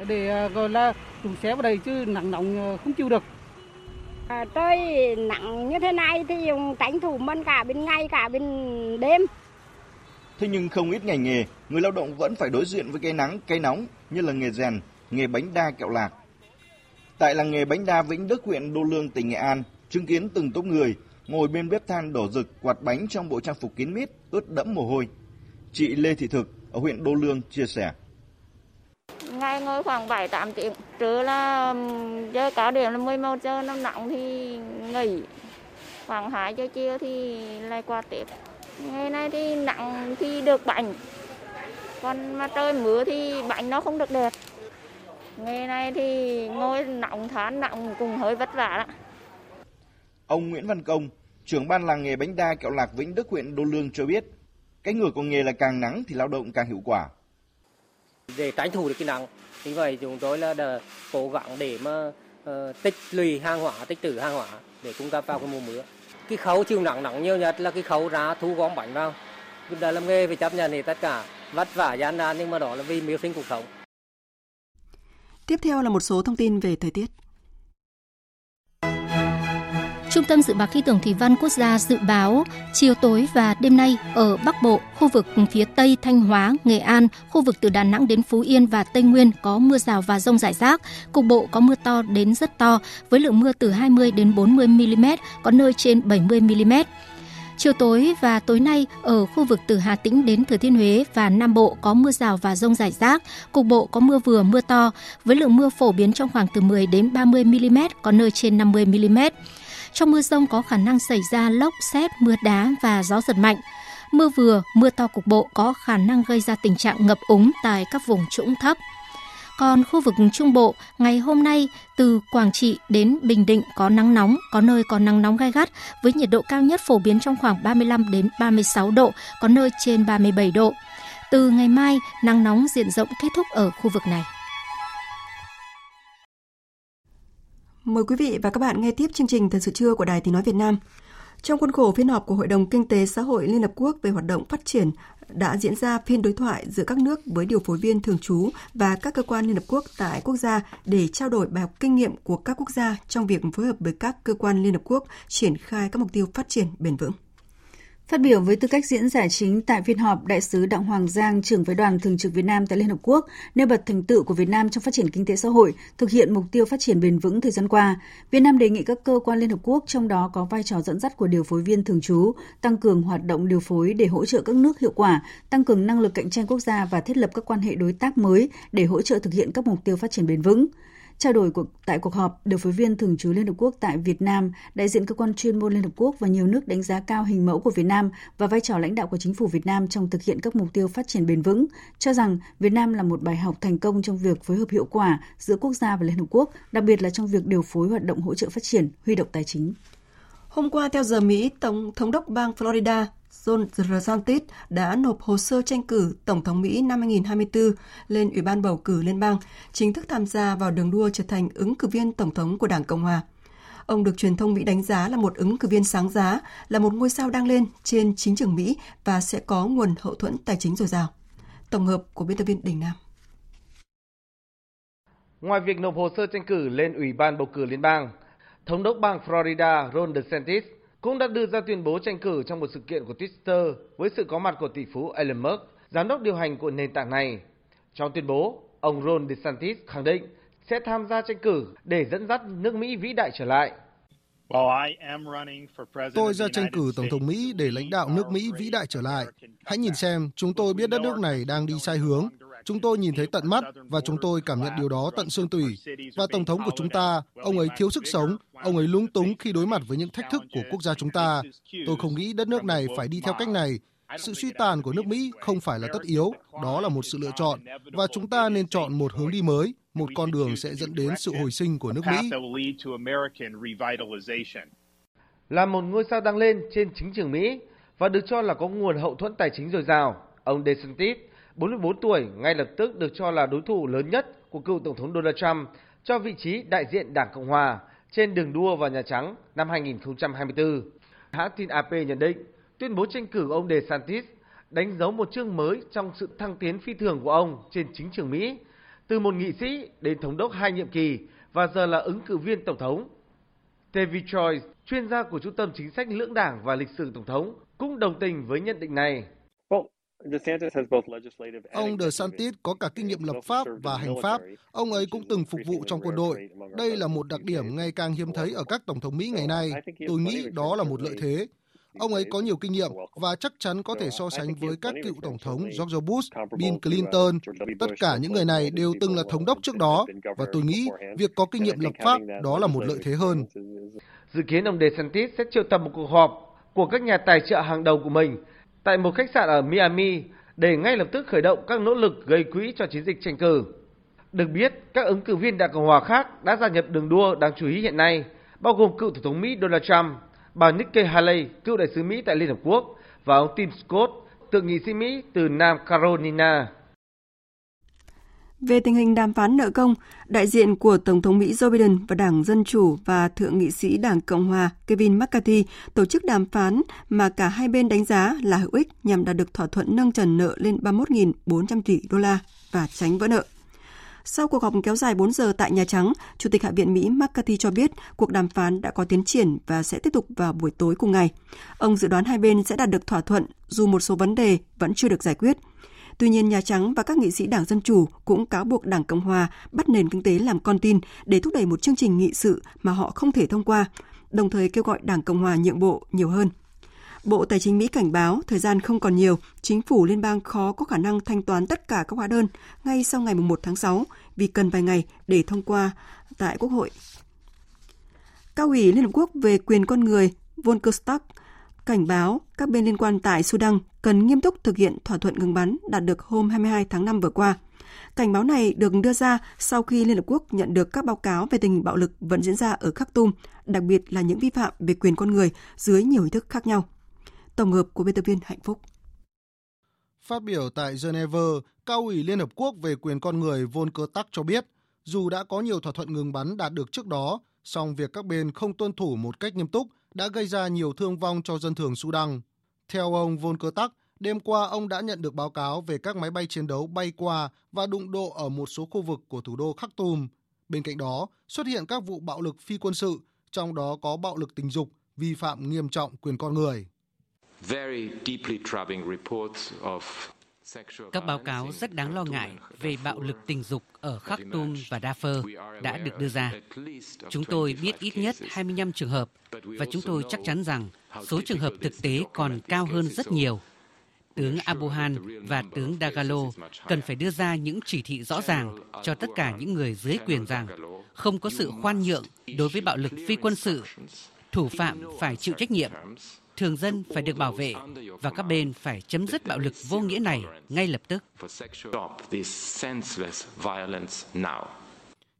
để ờ, gọi là chúng xe vào đây chứ nắng nóng ờ, không chịu được. À, tôi nặng như thế này thì dùng tranh thủ mân cả bên ngày cả bên đêm. Thế nhưng không ít ngành nghề, người lao động vẫn phải đối diện với cây nắng, cây nóng như là nghề rèn, nghề bánh đa kẹo lạc. Tại làng nghề bánh đa Vĩnh Đức huyện Đô Lương tỉnh Nghệ An, chứng kiến từng tốp người ngồi bên bếp than đổ rực quạt bánh trong bộ trang phục kín mít, ướt đẫm mồ hôi. Chị Lê Thị Thực ở huyện Đô Lương chia sẻ. Ngày ngồi khoảng 7-8 tiếng, trưa là giờ cao điểm là 11 giờ nó nặng thì nghỉ. Khoảng 2 giờ chiều thì lại qua tiếp. Ngày nay thì nặng thì được bánh. Còn mà trời mưa thì bánh nó không được đẹp. Ngày nay thì ngồi nặng thán nặng cùng hơi vất vả đó. Ông Nguyễn Văn Công, trưởng ban làng nghề bánh đa kẹo lạc Vĩnh Đức huyện Đô Lương cho biết, cái ngược của nghề là càng nắng thì lao động càng hiệu quả. Để tránh thủ được cái nắng, vì vậy chúng tôi là đã cố gắng để mà uh, tích lũy hàng hóa, tích trữ hàng hóa để cung cấp vào cái mùa mưa. Cái khâu chịu nắng nắng nhiều nhất là cái khâu ra thu gom bánh vào. Chúng ta làm nghề phải chấp nhận thì tất cả vất vả gian nan nhưng mà đó là vì mưu sinh cuộc sống. Tiếp theo là một số thông tin về thời tiết. Trung tâm Dự báo Khí tượng Thủy văn Quốc gia dự báo chiều tối và đêm nay ở Bắc Bộ, khu vực phía Tây Thanh Hóa, Nghệ An, khu vực từ Đà Nẵng đến Phú Yên và Tây Nguyên có mưa rào và rông rải rác. Cục bộ có mưa to đến rất to với lượng mưa từ 20 đến 40 mm, có nơi trên 70 mm. Chiều tối và tối nay ở khu vực từ Hà Tĩnh đến Thừa Thiên Huế và Nam Bộ có mưa rào và rông rải rác, cục bộ có mưa vừa mưa to với lượng mưa phổ biến trong khoảng từ 10 đến 30 mm, có nơi trên 50 mm. Trong mưa rông có khả năng xảy ra lốc, xét, mưa đá và gió giật mạnh. Mưa vừa, mưa to cục bộ có khả năng gây ra tình trạng ngập úng tại các vùng trũng thấp. Còn khu vực Trung Bộ, ngày hôm nay từ Quảng Trị đến Bình Định có nắng nóng, có nơi có nắng nóng gai gắt với nhiệt độ cao nhất phổ biến trong khoảng 35 đến 36 độ, có nơi trên 37 độ. Từ ngày mai, nắng nóng diện rộng kết thúc ở khu vực này. Mời quý vị và các bạn nghe tiếp chương trình Thời sự trưa của Đài Tiếng Nói Việt Nam. Trong khuôn khổ phiên họp của Hội đồng Kinh tế Xã hội Liên Hợp Quốc về hoạt động phát triển đã diễn ra phiên đối thoại giữa các nước với điều phối viên thường trú và các cơ quan Liên Hợp Quốc tại quốc gia để trao đổi bài học kinh nghiệm của các quốc gia trong việc phối hợp với các cơ quan Liên Hợp Quốc triển khai các mục tiêu phát triển bền vững. Phát biểu với tư cách diễn giải chính tại phiên họp, Đại sứ Đặng Hoàng Giang, trưởng phái đoàn thường trực Việt Nam tại Liên Hợp Quốc, nêu bật thành tựu của Việt Nam trong phát triển kinh tế xã hội, thực hiện mục tiêu phát triển bền vững thời gian qua. Việt Nam đề nghị các cơ quan Liên Hợp Quốc, trong đó có vai trò dẫn dắt của điều phối viên thường trú, tăng cường hoạt động điều phối để hỗ trợ các nước hiệu quả, tăng cường năng lực cạnh tranh quốc gia và thiết lập các quan hệ đối tác mới để hỗ trợ thực hiện các mục tiêu phát triển bền vững. Trao đổi cuộc, tại cuộc họp, điều phối viên thường trú Liên Hợp Quốc tại Việt Nam, đại diện cơ quan chuyên môn Liên Hợp Quốc và nhiều nước đánh giá cao hình mẫu của Việt Nam và vai trò lãnh đạo của chính phủ Việt Nam trong thực hiện các mục tiêu phát triển bền vững, cho rằng Việt Nam là một bài học thành công trong việc phối hợp hiệu quả giữa quốc gia và Liên Hợp Quốc, đặc biệt là trong việc điều phối hoạt động hỗ trợ phát triển, huy động tài chính. Hôm qua, theo giờ Mỹ, Tổng thống đốc bang Florida Ron DeSantis đã nộp hồ sơ tranh cử Tổng thống Mỹ năm 2024 lên Ủy ban bầu cử liên bang, chính thức tham gia vào đường đua trở thành ứng cử viên Tổng thống của Đảng Cộng Hòa. Ông được truyền thông Mỹ đánh giá là một ứng cử viên sáng giá, là một ngôi sao đang lên trên chính trường Mỹ và sẽ có nguồn hậu thuẫn tài chính dồi dào. Tổng hợp của biên tập viên Đình Nam. Ngoài việc nộp hồ sơ tranh cử lên Ủy ban bầu cử liên bang, Thống đốc bang Florida Ron DeSantis cũng đã đưa ra tuyên bố tranh cử trong một sự kiện của Twitter với sự có mặt của tỷ phú Elon Musk, giám đốc điều hành của nền tảng này. Trong tuyên bố, ông Ron DeSantis khẳng định sẽ tham gia tranh cử để dẫn dắt nước Mỹ vĩ đại trở lại. Tôi ra tranh cử Tổng thống Mỹ để lãnh đạo nước Mỹ vĩ đại trở lại. Hãy nhìn xem, chúng tôi biết đất nước này đang đi sai hướng. Chúng tôi nhìn thấy tận mắt và chúng tôi cảm nhận điều đó tận xương tủy. Và Tổng thống của chúng ta, ông ấy thiếu sức sống, ông ấy lúng túng khi đối mặt với những thách thức của quốc gia chúng ta. Tôi không nghĩ đất nước này phải đi theo cách này. Sự suy tàn của nước Mỹ không phải là tất yếu, đó là một sự lựa chọn. Và chúng ta nên chọn một hướng đi mới, một con đường sẽ dẫn đến sự hồi sinh của nước Mỹ. Là một ngôi sao đang lên trên chính trường Mỹ và được cho là có nguồn hậu thuẫn tài chính dồi dào, ông DeSantis, 44 tuổi, ngay lập tức được cho là đối thủ lớn nhất của cựu Tổng thống Donald Trump cho vị trí đại diện Đảng Cộng Hòa trên đường đua vào Nhà Trắng năm 2024. Hãng tin AP nhận định, tuyên bố tranh cử ông DeSantis đánh dấu một chương mới trong sự thăng tiến phi thường của ông trên chính trường Mỹ từ một nghị sĩ đến thống đốc hai nhiệm kỳ và giờ là ứng cử viên tổng thống. David Choi, chuyên gia của Trung tâm Chính sách Lưỡng đảng và Lịch sử Tổng thống, cũng đồng tình với nhận định này. Ông DeSantis có cả kinh nghiệm lập pháp và hành pháp. Ông ấy cũng từng phục vụ trong quân đội. Đây là một đặc điểm ngày càng hiếm thấy ở các tổng thống Mỹ ngày nay. Tôi nghĩ đó là một lợi thế. Ông ấy có nhiều kinh nghiệm và chắc chắn có thể so sánh với các cựu tổng thống George Bush, Bill Clinton. Tất cả những người này đều từng là thống đốc trước đó và tôi nghĩ việc có kinh nghiệm lập pháp đó là một lợi thế hơn. Dự kiến ông DeSantis sẽ triệu tập một cuộc họp của các nhà tài trợ hàng đầu của mình tại một khách sạn ở Miami để ngay lập tức khởi động các nỗ lực gây quỹ cho chiến dịch tranh cử. Được biết, các ứng cử viên Đảng Cộng hòa khác đã gia nhập đường đua đáng chú ý hiện nay, bao gồm cựu Tổng thống Mỹ Donald Trump, bà Nikki Haley, cựu đại sứ Mỹ tại Liên Hợp Quốc, và ông Tim Scott, thượng nghị sĩ Mỹ từ Nam Carolina. Về tình hình đàm phán nợ công, đại diện của Tổng thống Mỹ Joe Biden và Đảng Dân Chủ và Thượng nghị sĩ Đảng Cộng Hòa Kevin McCarthy tổ chức đàm phán mà cả hai bên đánh giá là hữu ích nhằm đạt được thỏa thuận nâng trần nợ lên 31.400 tỷ đô la và tránh vỡ nợ. Sau cuộc họp kéo dài 4 giờ tại Nhà Trắng, Chủ tịch Hạ viện Mỹ McCarthy cho biết cuộc đàm phán đã có tiến triển và sẽ tiếp tục vào buổi tối cùng ngày. Ông dự đoán hai bên sẽ đạt được thỏa thuận dù một số vấn đề vẫn chưa được giải quyết. Tuy nhiên, Nhà Trắng và các nghị sĩ Đảng Dân Chủ cũng cáo buộc Đảng Cộng Hòa bắt nền kinh tế làm con tin để thúc đẩy một chương trình nghị sự mà họ không thể thông qua, đồng thời kêu gọi Đảng Cộng Hòa nhượng bộ nhiều hơn. Bộ Tài chính Mỹ cảnh báo thời gian không còn nhiều, chính phủ liên bang khó có khả năng thanh toán tất cả các hóa đơn ngay sau ngày 1 tháng 6 vì cần vài ngày để thông qua tại Quốc hội. Cao ủy Liên Hợp Quốc về quyền con người Volker Stark cảnh báo các bên liên quan tại Sudan cần nghiêm túc thực hiện thỏa thuận ngừng bắn đạt được hôm 22 tháng 5 vừa qua. Cảnh báo này được đưa ra sau khi Liên Hợp Quốc nhận được các báo cáo về tình hình bạo lực vẫn diễn ra ở Khartoum, đặc biệt là những vi phạm về quyền con người dưới nhiều hình thức khác nhau. Tổng hợp của biên tập viên Hạnh Phúc. Phát biểu tại Geneva, Cao ủy Liên Hợp Quốc về quyền con người Volker Turk cho biết, dù đã có nhiều thỏa thuận ngừng bắn đạt được trước đó, song việc các bên không tuân thủ một cách nghiêm túc đã gây ra nhiều thương vong cho dân thường Sudan. Theo ông Volker Turk, đêm qua ông đã nhận được báo cáo về các máy bay chiến đấu bay qua và đụng độ ở một số khu vực của thủ đô Khartoum. Bên cạnh đó, xuất hiện các vụ bạo lực phi quân sự, trong đó có bạo lực tình dục, vi phạm nghiêm trọng quyền con người. Các báo cáo rất đáng lo ngại về bạo lực tình dục ở Khartoum và Darfur đã được đưa ra. Chúng tôi biết ít nhất 25 trường hợp và chúng tôi chắc chắn rằng số trường hợp thực tế còn cao hơn rất nhiều. Tướng Abuhan và tướng Dagalo cần phải đưa ra những chỉ thị rõ ràng cho tất cả những người dưới quyền rằng không có sự khoan nhượng đối với bạo lực phi quân sự. Thủ phạm phải chịu trách nhiệm thường dân phải được bảo vệ và các bên phải chấm dứt bạo lực vô nghĩa này ngay lập tức.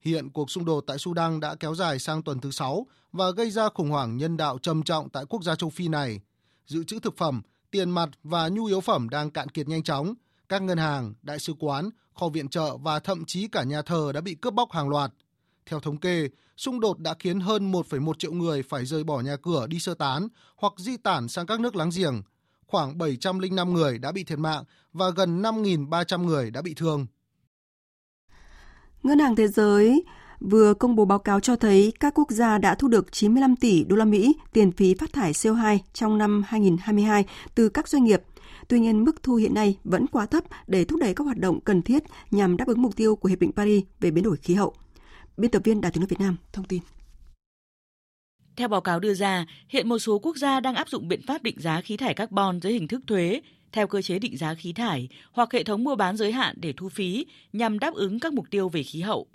Hiện cuộc xung đột tại Sudan đã kéo dài sang tuần thứ 6 và gây ra khủng hoảng nhân đạo trầm trọng tại quốc gia châu Phi này. Dự trữ thực phẩm, tiền mặt và nhu yếu phẩm đang cạn kiệt nhanh chóng. Các ngân hàng, đại sứ quán, kho viện trợ và thậm chí cả nhà thờ đã bị cướp bóc hàng loạt. Theo thống kê, xung đột đã khiến hơn 1,1 triệu người phải rời bỏ nhà cửa đi sơ tán hoặc di tản sang các nước láng giềng. Khoảng 705 người đã bị thiệt mạng và gần 5.300 người đã bị thương. Ngân hàng Thế giới vừa công bố báo cáo cho thấy các quốc gia đã thu được 95 tỷ đô la Mỹ tiền phí phát thải CO2 trong năm 2022 từ các doanh nghiệp. Tuy nhiên, mức thu hiện nay vẫn quá thấp để thúc đẩy các hoạt động cần thiết nhằm đáp ứng mục tiêu của Hiệp định Paris về biến đổi khí hậu. Biên tập viên Đài tiếng nói Việt Nam thông tin. Theo báo cáo đưa ra, hiện một số quốc gia đang áp dụng biện pháp định giá khí thải carbon dưới hình thức thuế, theo cơ chế định giá khí thải hoặc hệ thống mua bán giới hạn để thu phí nhằm đáp ứng các mục tiêu về khí hậu.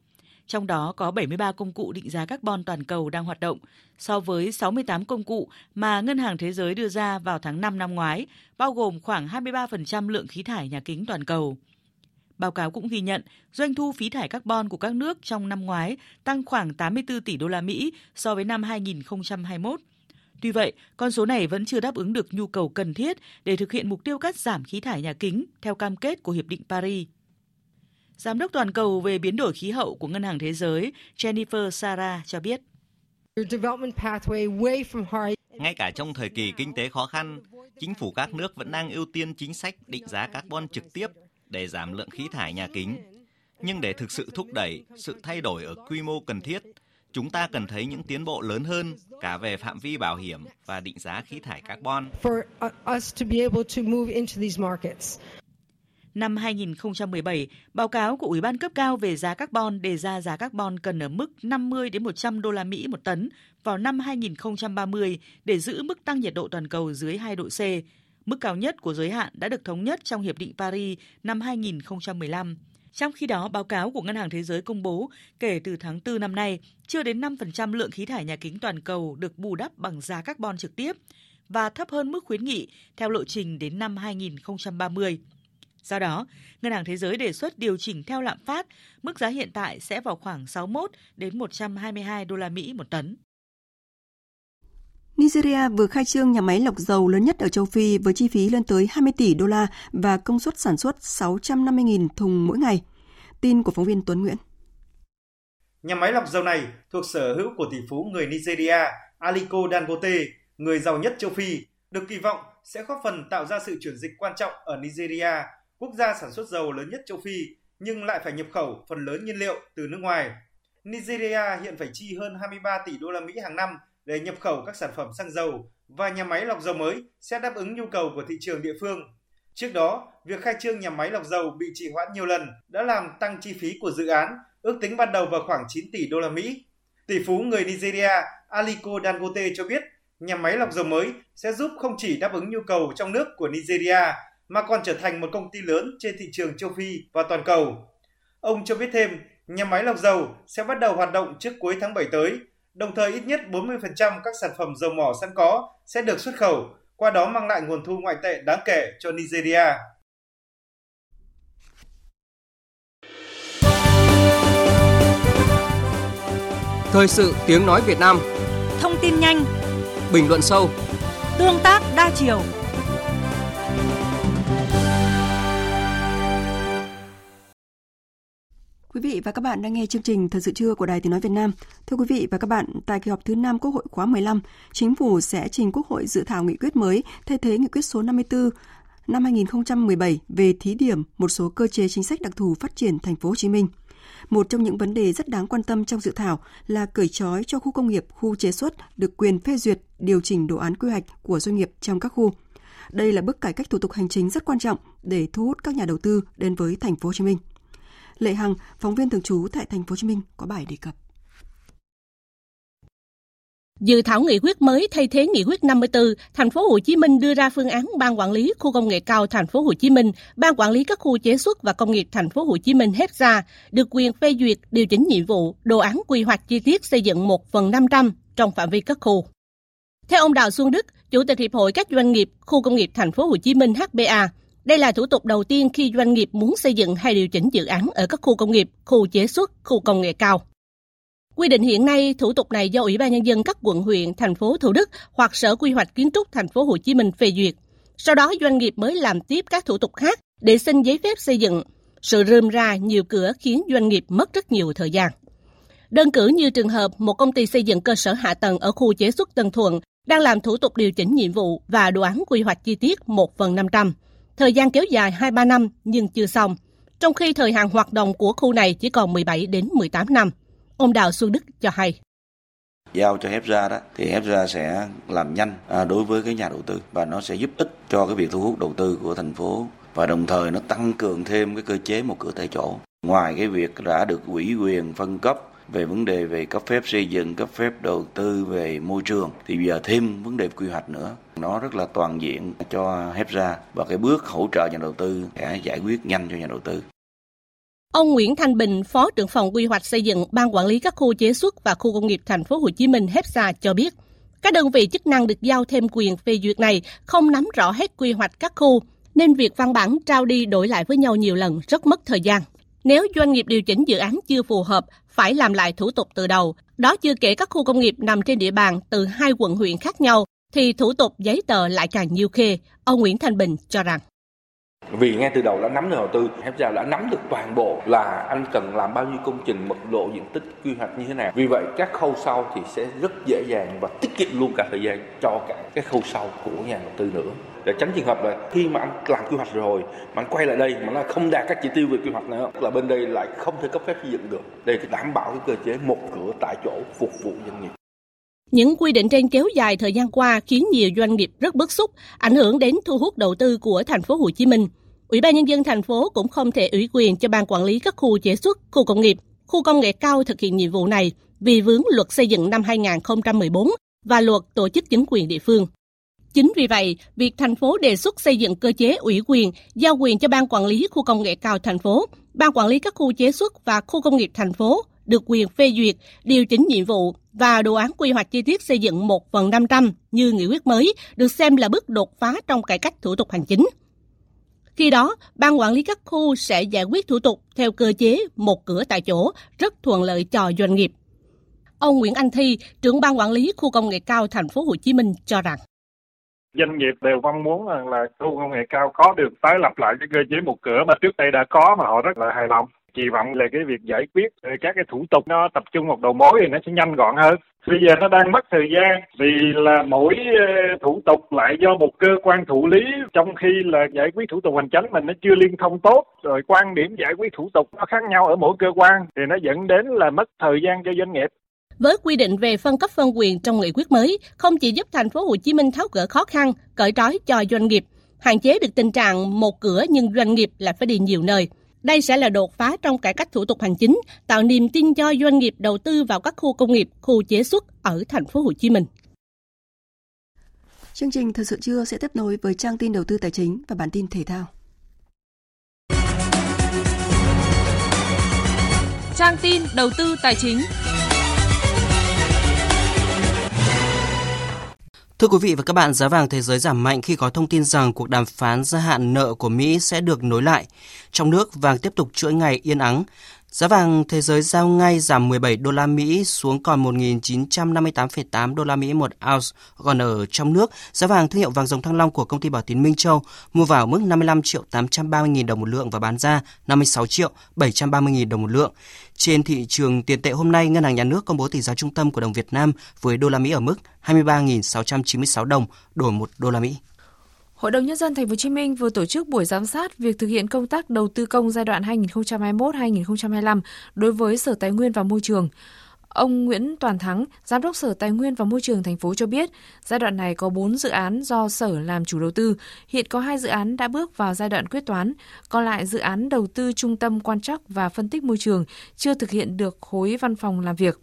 Trong đó có 73 công cụ định giá carbon toàn cầu đang hoạt động, so với 68 công cụ mà Ngân hàng Thế giới đưa ra vào tháng 5 năm ngoái, bao gồm khoảng 23% lượng khí thải nhà kính toàn cầu. Báo cáo cũng ghi nhận doanh thu phí thải carbon của các nước trong năm ngoái tăng khoảng 84 tỷ đô la Mỹ so với năm 2021. Tuy vậy, con số này vẫn chưa đáp ứng được nhu cầu cần thiết để thực hiện mục tiêu cắt giảm khí thải nhà kính theo cam kết của Hiệp định Paris. Giám đốc toàn cầu về biến đổi khí hậu của Ngân hàng Thế giới Jennifer Sara cho biết. Ngay cả trong thời kỳ kinh tế khó khăn, chính phủ các nước vẫn đang ưu tiên chính sách định giá carbon trực tiếp để giảm lượng khí thải nhà kính. Nhưng để thực sự thúc đẩy sự thay đổi ở quy mô cần thiết, chúng ta cần thấy những tiến bộ lớn hơn cả về phạm vi bảo hiểm và định giá khí thải carbon. Năm 2017, báo cáo của Ủy ban cấp cao về giá carbon đề ra giá carbon cần ở mức 50 đến 100 đô la Mỹ một tấn vào năm 2030 để giữ mức tăng nhiệt độ toàn cầu dưới 2 độ C. Mức cao nhất của giới hạn đã được thống nhất trong Hiệp định Paris năm 2015. Trong khi đó, báo cáo của Ngân hàng Thế giới công bố kể từ tháng 4 năm nay, chưa đến 5% lượng khí thải nhà kính toàn cầu được bù đắp bằng giá carbon trực tiếp và thấp hơn mức khuyến nghị theo lộ trình đến năm 2030. Do đó, Ngân hàng Thế giới đề xuất điều chỉnh theo lạm phát, mức giá hiện tại sẽ vào khoảng 61 đến 122 đô la Mỹ một tấn. Nigeria vừa khai trương nhà máy lọc dầu lớn nhất ở châu Phi với chi phí lên tới 20 tỷ đô la và công suất sản xuất 650.000 thùng mỗi ngày. Tin của phóng viên Tuấn Nguyễn. Nhà máy lọc dầu này thuộc sở hữu của tỷ phú người Nigeria Aliko Dangote, người giàu nhất châu Phi, được kỳ vọng sẽ góp phần tạo ra sự chuyển dịch quan trọng ở Nigeria, quốc gia sản xuất dầu lớn nhất châu Phi, nhưng lại phải nhập khẩu phần lớn nhiên liệu từ nước ngoài. Nigeria hiện phải chi hơn 23 tỷ đô la Mỹ hàng năm để nhập khẩu các sản phẩm xăng dầu và nhà máy lọc dầu mới sẽ đáp ứng nhu cầu của thị trường địa phương. Trước đó, việc khai trương nhà máy lọc dầu bị trì hoãn nhiều lần đã làm tăng chi phí của dự án, ước tính ban đầu vào khoảng 9 tỷ đô la Mỹ. Tỷ phú người Nigeria Aliko Dangote cho biết, nhà máy lọc dầu mới sẽ giúp không chỉ đáp ứng nhu cầu trong nước của Nigeria mà còn trở thành một công ty lớn trên thị trường châu Phi và toàn cầu. Ông cho biết thêm, nhà máy lọc dầu sẽ bắt đầu hoạt động trước cuối tháng 7 tới đồng thời ít nhất 40% các sản phẩm dầu mỏ sẵn có sẽ được xuất khẩu, qua đó mang lại nguồn thu ngoại tệ đáng kể cho Nigeria. Thời sự tiếng nói Việt Nam. Thông tin nhanh. Bình luận sâu. Tương tác đa chiều Quý vị và các bạn đang nghe chương trình Thời sự trưa của Đài Tiếng Nói Việt Nam. Thưa quý vị và các bạn, tại kỳ họp thứ 5 Quốc hội khóa 15, Chính phủ sẽ trình Quốc hội dự thảo nghị quyết mới thay thế nghị quyết số 54 năm 2017 về thí điểm một số cơ chế chính sách đặc thù phát triển thành phố Hồ Chí Minh. Một trong những vấn đề rất đáng quan tâm trong dự thảo là cởi trói cho khu công nghiệp, khu chế xuất được quyền phê duyệt điều chỉnh đồ án quy hoạch của doanh nghiệp trong các khu. Đây là bước cải cách thủ tục hành chính rất quan trọng để thu hút các nhà đầu tư đến với thành phố Hồ Chí Minh. Lệ Hằng, phóng viên thường trú tại thành phố Hồ Chí Minh có bài đề cập. Dự thảo nghị quyết mới thay thế nghị quyết 54, thành phố Hồ Chí Minh đưa ra phương án ban quản lý khu công nghệ cao thành phố Hồ Chí Minh, ban quản lý các khu chế xuất và công nghiệp thành phố Hồ Chí Minh hết ra được quyền phê duyệt điều chỉnh nhiệm vụ, đồ án quy hoạch chi tiết xây dựng 1 phần 500 trong phạm vi các khu. Theo ông Đào Xuân Đức, Chủ tịch Hiệp hội các doanh nghiệp khu công nghiệp thành phố Hồ Chí Minh HBA, đây là thủ tục đầu tiên khi doanh nghiệp muốn xây dựng hay điều chỉnh dự án ở các khu công nghiệp, khu chế xuất, khu công nghệ cao. Quy định hiện nay, thủ tục này do Ủy ban nhân dân các quận huyện, thành phố Thủ Đức hoặc Sở Quy hoạch Kiến trúc thành phố Hồ Chí Minh phê duyệt. Sau đó doanh nghiệp mới làm tiếp các thủ tục khác để xin giấy phép xây dựng. Sự rơm ra nhiều cửa khiến doanh nghiệp mất rất nhiều thời gian. Đơn cử như trường hợp một công ty xây dựng cơ sở hạ tầng ở khu chế xuất Tân Thuận đang làm thủ tục điều chỉnh nhiệm vụ và đồ án quy hoạch chi tiết 1 phần 500. Thời gian kéo dài 2-3 năm nhưng chưa xong, trong khi thời hạn hoạt động của khu này chỉ còn 17 đến 18 năm. Ông Đào Xuân Đức cho hay giao cho HEPRA đó thì HEPRA sẽ làm nhanh à, đối với cái nhà đầu tư và nó sẽ giúp ích cho cái việc thu hút đầu tư của thành phố và đồng thời nó tăng cường thêm cái cơ chế một cửa tại chỗ. Ngoài cái việc đã được ủy quyền phân cấp về vấn đề về cấp phép xây dựng, cấp phép đầu tư về môi trường thì bây giờ thêm vấn đề quy hoạch nữa. Nó rất là toàn diện cho Hepsa và cái bước hỗ trợ nhà đầu tư sẽ giải quyết nhanh cho nhà đầu tư. Ông Nguyễn Thanh Bình, Phó trưởng phòng quy hoạch xây dựng Ban quản lý các khu chế xuất và khu công nghiệp thành phố Hồ Chí Minh HEPSA cho biết, các đơn vị chức năng được giao thêm quyền phê duyệt này không nắm rõ hết quy hoạch các khu, nên việc văn bản trao đi đổi lại với nhau nhiều lần rất mất thời gian. Nếu doanh nghiệp điều chỉnh dự án chưa phù hợp, phải làm lại thủ tục từ đầu. Đó chưa kể các khu công nghiệp nằm trên địa bàn từ hai quận huyện khác nhau, thì thủ tục giấy tờ lại càng nhiều khê. Ông Nguyễn Thanh Bình cho rằng vì ngay từ đầu đã nắm được đầu tư Hepsa đã nắm được toàn bộ là anh cần làm bao nhiêu công trình mật độ diện tích quy hoạch như thế nào vì vậy các khâu sau thì sẽ rất dễ dàng và tiết kiệm luôn cả thời gian cho cả cái khâu sau của nhà đầu tư nữa để tránh trường hợp là khi mà anh làm quy hoạch rồi mà anh quay lại đây mà nó không đạt các chỉ tiêu về quy hoạch nữa là bên đây lại không thể cấp phép xây dựng được để đảm bảo cái cơ chế một cửa tại chỗ phục vụ doanh nghiệp những quy định trên kéo dài thời gian qua khiến nhiều doanh nghiệp rất bức xúc, ảnh hưởng đến thu hút đầu tư của thành phố Hồ Chí Minh. Ủy ban nhân dân thành phố cũng không thể ủy quyền cho ban quản lý các khu chế xuất, khu công nghiệp, khu công nghệ cao thực hiện nhiệm vụ này vì vướng luật xây dựng năm 2014 và luật tổ chức chính quyền địa phương. Chính vì vậy, việc thành phố đề xuất xây dựng cơ chế ủy quyền, giao quyền cho ban quản lý khu công nghệ cao thành phố, ban quản lý các khu chế xuất và khu công nghiệp thành phố được quyền phê duyệt, điều chỉnh nhiệm vụ và đồ án quy hoạch chi tiết xây dựng 1 phần 500 như nghị quyết mới được xem là bước đột phá trong cải cách thủ tục hành chính. Khi đó, ban quản lý các khu sẽ giải quyết thủ tục theo cơ chế một cửa tại chỗ, rất thuận lợi cho doanh nghiệp. Ông Nguyễn Anh Thi, trưởng ban quản lý khu công nghệ cao thành phố Hồ Chí Minh cho rằng doanh nghiệp đều mong muốn rằng là khu công nghệ cao có được tái lập lại cái cơ chế một cửa mà trước đây đã có mà họ rất là hài lòng. Kỳ vọng là cái việc giải quyết ờ, các cái thủ tục nó tập trung một đầu mối thì nó sẽ nhanh gọn hơn. Bây giờ nó đang mất thời gian vì là mỗi ờ, thủ tục lại do một cơ quan thụ lý, trong khi là giải quyết thủ tục hành chính mình nó chưa liên thông tốt, rồi quan điểm giải quyết thủ tục nó khác nhau ở mỗi cơ quan thì nó dẫn đến là mất thời gian cho doanh nghiệp với quy định về phân cấp phân quyền trong nghị quyết mới, không chỉ giúp thành phố Hồ Chí Minh tháo gỡ khó khăn, cởi trói cho doanh nghiệp, hạn chế được tình trạng một cửa nhưng doanh nghiệp lại phải đi nhiều nơi. Đây sẽ là đột phá trong cải cách thủ tục hành chính, tạo niềm tin cho doanh nghiệp đầu tư vào các khu công nghiệp, khu chế xuất ở thành phố Hồ Chí Minh. Chương trình Thật sự trưa sẽ tiếp nối với trang tin đầu tư tài chính và bản tin thể thao. Trang tin đầu tư tài chính. Thưa quý vị và các bạn, giá vàng thế giới giảm mạnh khi có thông tin rằng cuộc đàm phán gia hạn nợ của Mỹ sẽ được nối lại. Trong nước, vàng tiếp tục chuỗi ngày yên ắng. Giá vàng thế giới giao ngay giảm 17 đô la Mỹ xuống còn 1.958,8 đô la Mỹ một ounce. Còn ở trong nước, giá vàng thương hiệu vàng dòng thăng long của công ty Bảo Tín Minh Châu mua vào mức 55 triệu 830 nghìn đồng một lượng và bán ra 56 triệu 730 nghìn đồng một lượng. Trên thị trường tiền tệ hôm nay, Ngân hàng Nhà nước công bố tỷ giá trung tâm của đồng Việt Nam với đô la Mỹ ở mức 23.696 đồng đổi 1 đô la Mỹ. Hội đồng nhân dân thành phố Hồ Chí Minh vừa tổ chức buổi giám sát việc thực hiện công tác đầu tư công giai đoạn 2021-2025 đối với Sở Tài nguyên và Môi trường. Ông Nguyễn Toàn Thắng, Giám đốc Sở Tài nguyên và Môi trường thành phố cho biết, giai đoạn này có 4 dự án do Sở làm chủ đầu tư, hiện có 2 dự án đã bước vào giai đoạn quyết toán, còn lại dự án đầu tư trung tâm quan trắc và phân tích môi trường chưa thực hiện được khối văn phòng làm việc.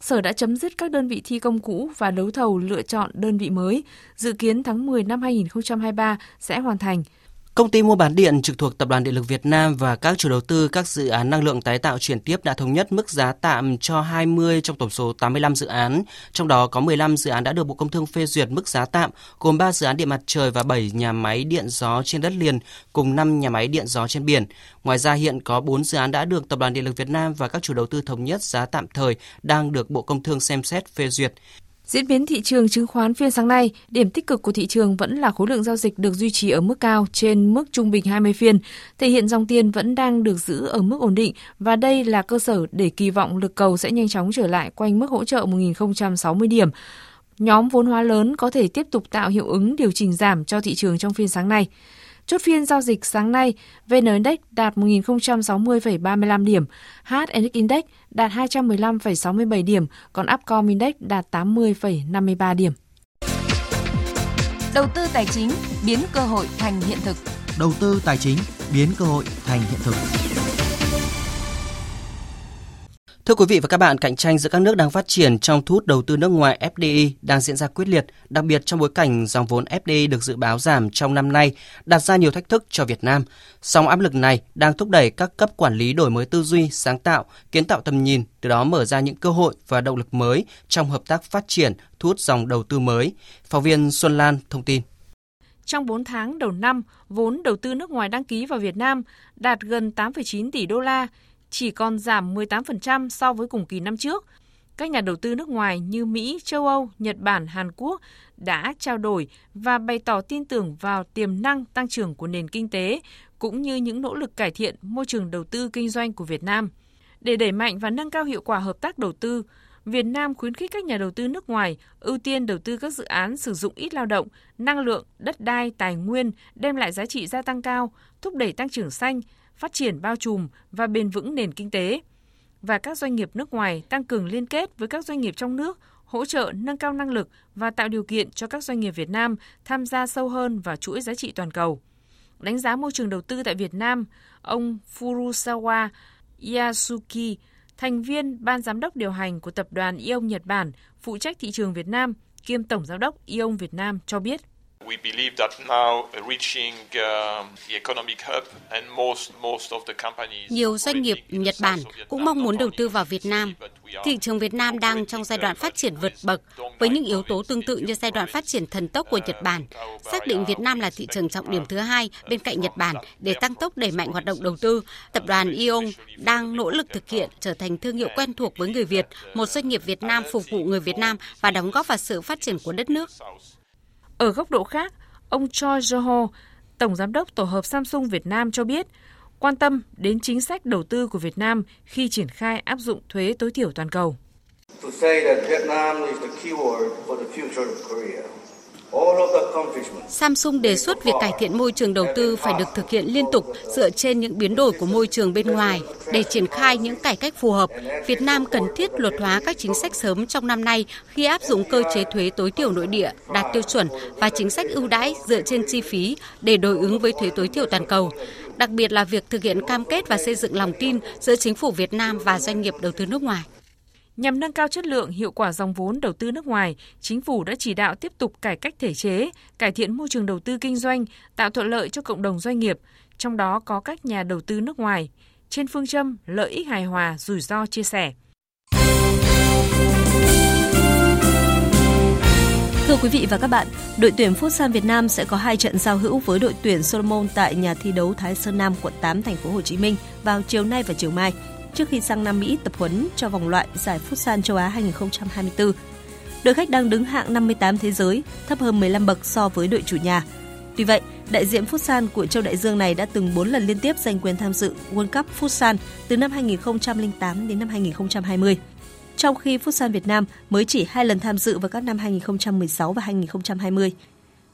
Sở đã chấm dứt các đơn vị thi công cũ và đấu thầu lựa chọn đơn vị mới, dự kiến tháng 10 năm 2023 sẽ hoàn thành. Công ty mua bán điện trực thuộc Tập đoàn Điện lực Việt Nam và các chủ đầu tư các dự án năng lượng tái tạo chuyển tiếp đã thống nhất mức giá tạm cho 20 trong tổng số 85 dự án. Trong đó có 15 dự án đã được Bộ Công Thương phê duyệt mức giá tạm, gồm 3 dự án điện mặt trời và 7 nhà máy điện gió trên đất liền cùng 5 nhà máy điện gió trên biển. Ngoài ra hiện có 4 dự án đã được Tập đoàn Điện lực Việt Nam và các chủ đầu tư thống nhất giá tạm thời đang được Bộ Công Thương xem xét phê duyệt. Diễn biến thị trường chứng khoán phiên sáng nay, điểm tích cực của thị trường vẫn là khối lượng giao dịch được duy trì ở mức cao trên mức trung bình 20 phiên, thể hiện dòng tiền vẫn đang được giữ ở mức ổn định và đây là cơ sở để kỳ vọng lực cầu sẽ nhanh chóng trở lại quanh mức hỗ trợ 1060 điểm. Nhóm vốn hóa lớn có thể tiếp tục tạo hiệu ứng điều chỉnh giảm cho thị trường trong phiên sáng nay. Chốt phiên giao dịch sáng nay, VN Index đạt 1.060,35 điểm, HNX Index đạt 215,67 điểm, còn Upcom Index đạt 80,53 điểm. Đầu tư tài chính biến cơ hội thành hiện thực. Đầu tư tài chính biến cơ hội thành hiện thực. Thưa quý vị và các bạn, cạnh tranh giữa các nước đang phát triển trong thu hút đầu tư nước ngoài FDI đang diễn ra quyết liệt, đặc biệt trong bối cảnh dòng vốn FDI được dự báo giảm trong năm nay, đặt ra nhiều thách thức cho Việt Nam. Song áp lực này đang thúc đẩy các cấp quản lý đổi mới tư duy, sáng tạo, kiến tạo tầm nhìn, từ đó mở ra những cơ hội và động lực mới trong hợp tác phát triển, thu hút dòng đầu tư mới. Phóng viên Xuân Lan thông tin. Trong 4 tháng đầu năm, vốn đầu tư nước ngoài đăng ký vào Việt Nam đạt gần 8,9 tỷ đô la, chỉ còn giảm 18% so với cùng kỳ năm trước. Các nhà đầu tư nước ngoài như Mỹ, châu Âu, Nhật Bản, Hàn Quốc đã trao đổi và bày tỏ tin tưởng vào tiềm năng tăng trưởng của nền kinh tế cũng như những nỗ lực cải thiện môi trường đầu tư kinh doanh của Việt Nam. Để đẩy mạnh và nâng cao hiệu quả hợp tác đầu tư, Việt Nam khuyến khích các nhà đầu tư nước ngoài ưu tiên đầu tư các dự án sử dụng ít lao động, năng lượng, đất đai, tài nguyên đem lại giá trị gia tăng cao, thúc đẩy tăng trưởng xanh, phát triển bao trùm và bền vững nền kinh tế. Và các doanh nghiệp nước ngoài tăng cường liên kết với các doanh nghiệp trong nước, hỗ trợ nâng cao năng lực và tạo điều kiện cho các doanh nghiệp Việt Nam tham gia sâu hơn vào chuỗi giá trị toàn cầu. Đánh giá môi trường đầu tư tại Việt Nam, ông Furusawa Yasuki, thành viên ban giám đốc điều hành của tập đoàn Ion Nhật Bản, phụ trách thị trường Việt Nam, kiêm tổng giám đốc Ion Việt Nam cho biết. We believe that now reaching uh, the economic hub and most most of the companies Nhiều doanh nghiệp Nhật Bản cũng mong muốn đầu tư vào Việt Nam. Thị trường Việt Nam đang trong giai đoạn phát triển vượt bậc với những yếu tố tương tự như giai đoạn phát triển thần tốc của Nhật Bản. Xác định Việt Nam là thị trường trọng điểm thứ hai bên cạnh Nhật Bản để tăng tốc đẩy mạnh hoạt động đầu tư. Tập đoàn Ion đang nỗ lực thực hiện trở thành thương hiệu quen thuộc với người Việt, một doanh nghiệp Việt Nam phục vụ người Việt Nam và đóng góp vào sự phát triển của đất nước. Ở góc độ khác, ông Choi Joho, Tổng Giám đốc Tổ hợp Samsung Việt Nam cho biết, quan tâm đến chính sách đầu tư của Việt Nam khi triển khai áp dụng thuế tối thiểu toàn cầu. To say that Vietnam is the keyword for the future of Korea. Samsung đề xuất việc cải thiện môi trường đầu tư phải được thực hiện liên tục dựa trên những biến đổi của môi trường bên ngoài. Để triển khai những cải cách phù hợp, Việt Nam cần thiết luật hóa các chính sách sớm trong năm nay khi áp dụng cơ chế thuế tối thiểu nội địa đạt tiêu chuẩn và chính sách ưu đãi dựa trên chi phí để đối ứng với thuế tối thiểu toàn cầu. Đặc biệt là việc thực hiện cam kết và xây dựng lòng tin giữa chính phủ Việt Nam và doanh nghiệp đầu tư nước ngoài. Nhằm nâng cao chất lượng, hiệu quả dòng vốn đầu tư nước ngoài, chính phủ đã chỉ đạo tiếp tục cải cách thể chế, cải thiện môi trường đầu tư kinh doanh, tạo thuận lợi cho cộng đồng doanh nghiệp, trong đó có các nhà đầu tư nước ngoài, trên phương châm lợi ích hài hòa, rủi ro chia sẻ. Thưa quý vị và các bạn, đội tuyển Futsal Việt Nam sẽ có hai trận giao hữu với đội tuyển Solomon tại nhà thi đấu Thái Sơn Nam, quận 8, thành phố Hồ Chí Minh vào chiều nay và chiều mai trước khi sang Nam Mỹ tập huấn cho vòng loại giải Futsal châu Á 2024. Đội khách đang đứng hạng 58 thế giới, thấp hơn 15 bậc so với đội chủ nhà. Tuy vậy, đại diện Futsal của châu Đại Dương này đã từng 4 lần liên tiếp giành quyền tham dự World Cup Futsal từ năm 2008 đến năm 2020. Trong khi Futsal Việt Nam mới chỉ hai lần tham dự vào các năm 2016 và 2020.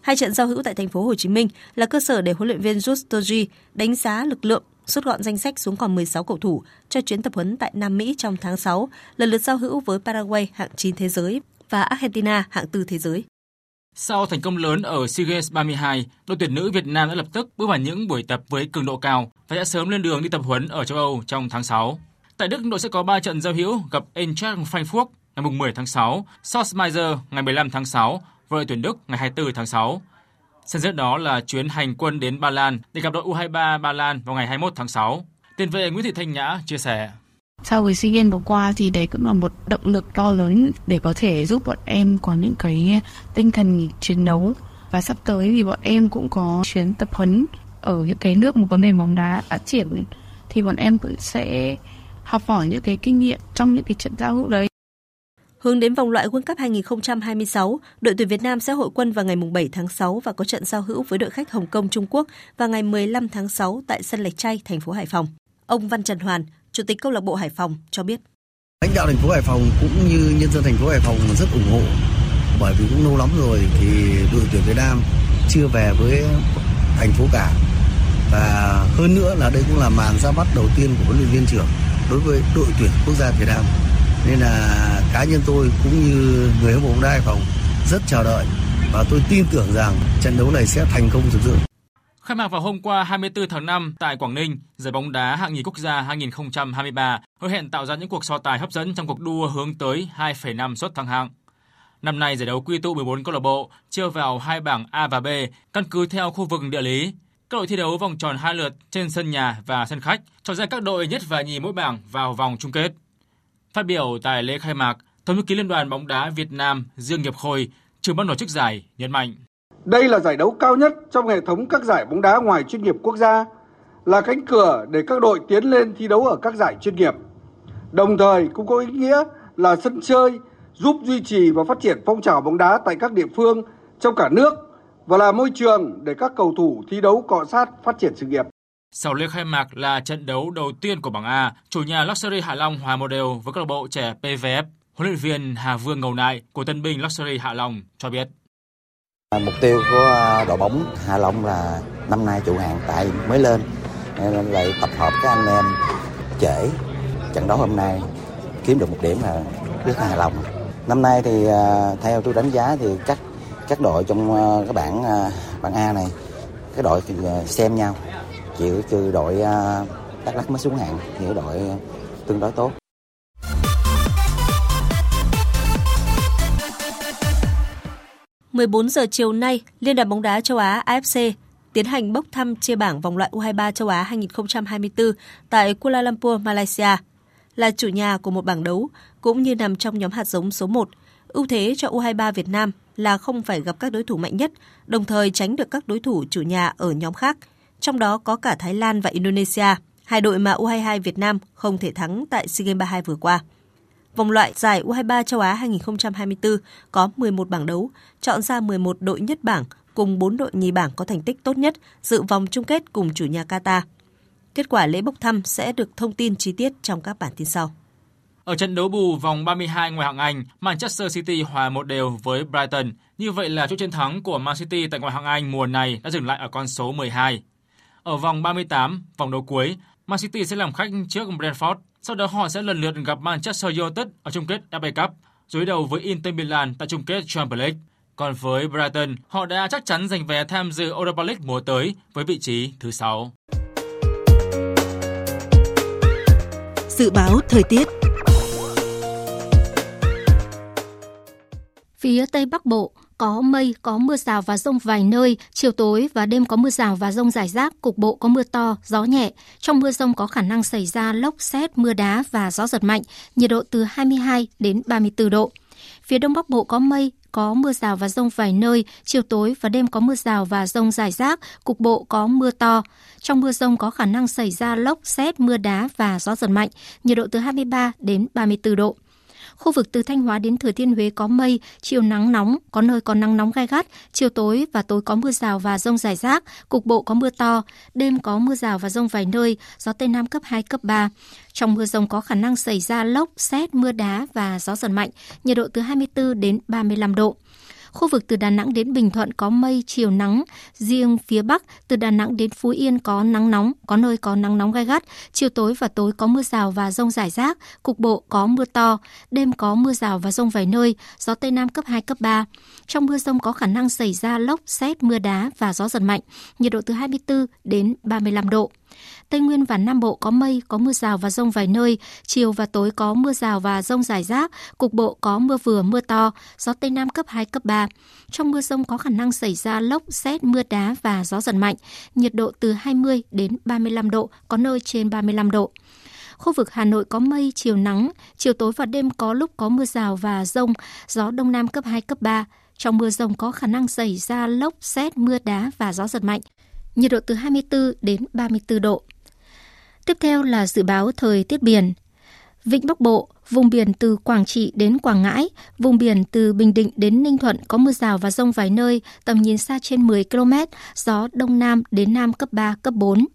Hai trận giao hữu tại thành phố Hồ Chí Minh là cơ sở để huấn luyện viên Justoji đánh giá lực lượng rút gọn danh sách xuống còn 16 cầu thủ cho chuyến tập huấn tại Nam Mỹ trong tháng 6, lần lượt giao hữu với Paraguay hạng 9 thế giới và Argentina hạng 4 thế giới. Sau thành công lớn ở SEA Games 32, đội tuyển nữ Việt Nam đã lập tức bước vào những buổi tập với cường độ cao và sẽ sớm lên đường đi tập huấn ở châu Âu trong tháng 6. Tại Đức, đội sẽ có 3 trận giao hữu gặp Eintracht Frankfurt ngày 10 tháng 6, Salzmeiser ngày 15 tháng 6 và đội tuyển Đức ngày 24 tháng 6. Sân xét đó là chuyến hành quân đến Ba Lan để gặp đội U23 Ba Lan vào ngày 21 tháng 6. Tiền vệ Nguyễn Thị Thanh Nhã chia sẻ. Sau cái SEA Games vừa qua thì đấy cũng là một động lực to lớn để có thể giúp bọn em có những cái tinh thần chiến đấu và sắp tới thì bọn em cũng có chuyến tập huấn ở những cái nước một vấn đề bóng đá phát triển thì bọn em cũng sẽ học hỏi những cái kinh nghiệm trong những cái trận giao hữu đấy. Hướng đến vòng loại World Cup 2026, đội tuyển Việt Nam sẽ hội quân vào ngày 7 tháng 6 và có trận giao hữu với đội khách Hồng Kông Trung Quốc vào ngày 15 tháng 6 tại sân Lạch Tray, thành phố Hải Phòng. Ông Văn Trần Hoàn, Chủ tịch câu lạc bộ Hải Phòng cho biết. Lãnh đạo thành phố Hải Phòng cũng như nhân dân thành phố Hải Phòng rất ủng hộ bởi vì cũng lâu lắm rồi thì đội tuyển Việt Nam chưa về với thành phố cả và hơn nữa là đây cũng là màn ra mắt đầu tiên của huấn luyện viên trưởng đối với đội tuyển quốc gia Việt Nam nên là cá nhân tôi cũng như người hâm mộ bóng đá Hải Phòng rất chờ đợi và tôi tin tưởng rằng trận đấu này sẽ thành công rực rỡ. Khai mạc vào hôm qua 24 tháng 5 tại Quảng Ninh, giải bóng đá hạng nhì quốc gia 2023 hứa hẹn tạo ra những cuộc so tài hấp dẫn trong cuộc đua hướng tới 2,5 suất thăng hạng. Năm nay giải đấu quy tụ 14 câu lạc bộ chia vào hai bảng A và B căn cứ theo khu vực địa lý. Các đội thi đấu vòng tròn hai lượt trên sân nhà và sân khách, chọn ra các đội nhất và nhì mỗi bảng vào vòng chung kết. Phát biểu tại lễ khai mạc, Tổng thư ký Liên đoàn bóng đá Việt Nam Dương Nghiệp Khôi, trưởng ban tổ chức giải nhấn mạnh: Đây là giải đấu cao nhất trong hệ thống các giải bóng đá ngoài chuyên nghiệp quốc gia, là cánh cửa để các đội tiến lên thi đấu ở các giải chuyên nghiệp. Đồng thời cũng có ý nghĩa là sân chơi giúp duy trì và phát triển phong trào bóng đá tại các địa phương trong cả nước và là môi trường để các cầu thủ thi đấu cọ sát phát triển sự nghiệp. Sau lễ khai mạc là trận đấu đầu tiên của bảng A, chủ nhà Luxury Hạ Long hòa một đều với câu lạc bộ trẻ PVF. Huấn luyện viên Hà Vương Ngầu Nại của tân binh Luxury Hạ Long cho biết. À, mục tiêu của à, đội bóng Hạ Long là năm nay trụ hạng tại mới lên nên lại tập hợp các anh em trễ trận đấu hôm nay kiếm được một điểm là rất hài lòng. Năm nay thì à, theo tôi đánh giá thì các các đội trong các bảng bảng A này cái đội thì xem nhau chỉ chứ đội à, Đắk Lắk mới xuống hạng thì đội tương đối tốt. 14 giờ chiều nay, Liên đoàn bóng đá châu Á AFC tiến hành bốc thăm chia bảng vòng loại U23 châu Á 2024 tại Kuala Lumpur, Malaysia. Là chủ nhà của một bảng đấu, cũng như nằm trong nhóm hạt giống số 1, ưu thế cho U23 Việt Nam là không phải gặp các đối thủ mạnh nhất, đồng thời tránh được các đối thủ chủ nhà ở nhóm khác, trong đó có cả Thái Lan và Indonesia, hai đội mà U22 Việt Nam không thể thắng tại SEA Games 32 vừa qua. Vòng loại giải U23 châu Á 2024 có 11 bảng đấu, chọn ra 11 đội nhất bảng cùng 4 đội nhì bảng có thành tích tốt nhất dự vòng chung kết cùng chủ nhà Qatar. Kết quả lễ bốc thăm sẽ được thông tin chi tiết trong các bản tin sau. Ở trận đấu bù vòng 32 ngoại hạng Anh, Manchester City hòa một đều với Brighton. Như vậy là chỗ chiến thắng của Man City tại ngoại hạng Anh mùa này đã dừng lại ở con số 12. Ở vòng 38, vòng đấu cuối, Man City sẽ làm khách trước Brentford. Sau đó họ sẽ lần lượt gặp Manchester United ở chung kết FA Cup, đối đầu với Inter Milan tại chung kết Champions League. Còn với Brighton, họ đã chắc chắn giành vé tham dự Europa League mùa tới với vị trí thứ 6. Dự báo thời tiết Phía Tây Bắc Bộ có mây, có mưa rào và rông vài nơi, chiều tối và đêm có mưa rào và rông rải rác, cục bộ có mưa to, gió nhẹ. Trong mưa rông có khả năng xảy ra lốc, xét, mưa đá và gió giật mạnh, nhiệt độ từ 22 đến 34 độ. Phía Đông Bắc Bộ có mây, có mưa rào và rông vài nơi, chiều tối và đêm có mưa rào và rông rải rác, cục bộ có mưa to. Trong mưa rông có khả năng xảy ra lốc, xét, mưa đá và gió giật mạnh, nhiệt độ từ 23 đến 34 độ. Khu vực từ Thanh Hóa đến Thừa Thiên Huế có mây, chiều nắng nóng, có nơi có nắng nóng gai gắt, chiều tối và tối có mưa rào và rông rải rác, cục bộ có mưa to, đêm có mưa rào và rông vài nơi, gió Tây Nam cấp 2, cấp 3. Trong mưa rông có khả năng xảy ra lốc, xét, mưa đá và gió giật mạnh, nhiệt độ từ 24 đến 35 độ. Khu vực từ Đà Nẵng đến Bình Thuận có mây, chiều nắng. Riêng phía Bắc, từ Đà Nẵng đến Phú Yên có nắng nóng, có nơi có nắng nóng gai gắt. Chiều tối và tối có mưa rào và rông rải rác. Cục bộ có mưa to. Đêm có mưa rào và rông vài nơi. Gió Tây Nam cấp 2, cấp 3. Trong mưa rông có khả năng xảy ra lốc, xét, mưa đá và gió giật mạnh. Nhiệt độ từ 24 đến 35 độ. Tây Nguyên và Nam Bộ có mây, có mưa rào và rông vài nơi, chiều và tối có mưa rào và rông rải rác, cục bộ có mưa vừa mưa to, gió Tây Nam cấp 2, cấp 3. Trong mưa rông có khả năng xảy ra lốc, xét, mưa đá và gió giật mạnh, nhiệt độ từ 20 đến 35 độ, có nơi trên 35 độ. Khu vực Hà Nội có mây, chiều nắng, chiều tối và đêm có lúc có mưa rào và rông, gió Đông Nam cấp 2, cấp 3. Trong mưa rông có khả năng xảy ra lốc, xét, mưa đá và gió giật mạnh. Nhiệt độ từ 24 đến 34 độ. Tiếp theo là dự báo thời tiết biển. Vịnh Bắc Bộ, vùng biển từ Quảng Trị đến Quảng Ngãi, vùng biển từ Bình Định đến Ninh Thuận có mưa rào và rông vài nơi, tầm nhìn xa trên 10 km, gió Đông Nam đến Nam cấp 3, cấp 4.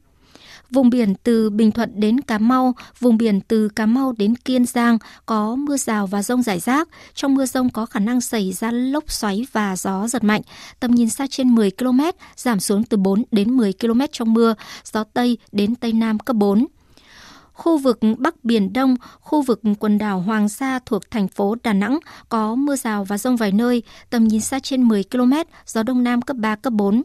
Vùng biển từ Bình Thuận đến Cà Mau, vùng biển từ Cà Mau đến Kiên Giang có mưa rào và rông rải rác. Trong mưa rông có khả năng xảy ra lốc xoáy và gió giật mạnh. Tầm nhìn xa trên 10 km, giảm xuống từ 4 đến 10 km trong mưa, gió Tây đến Tây Nam cấp 4 khu vực Bắc Biển Đông, khu vực quần đảo Hoàng Sa thuộc thành phố Đà Nẵng có mưa rào và rông vài nơi, tầm nhìn xa trên 10 km, gió Đông Nam cấp 3, cấp 4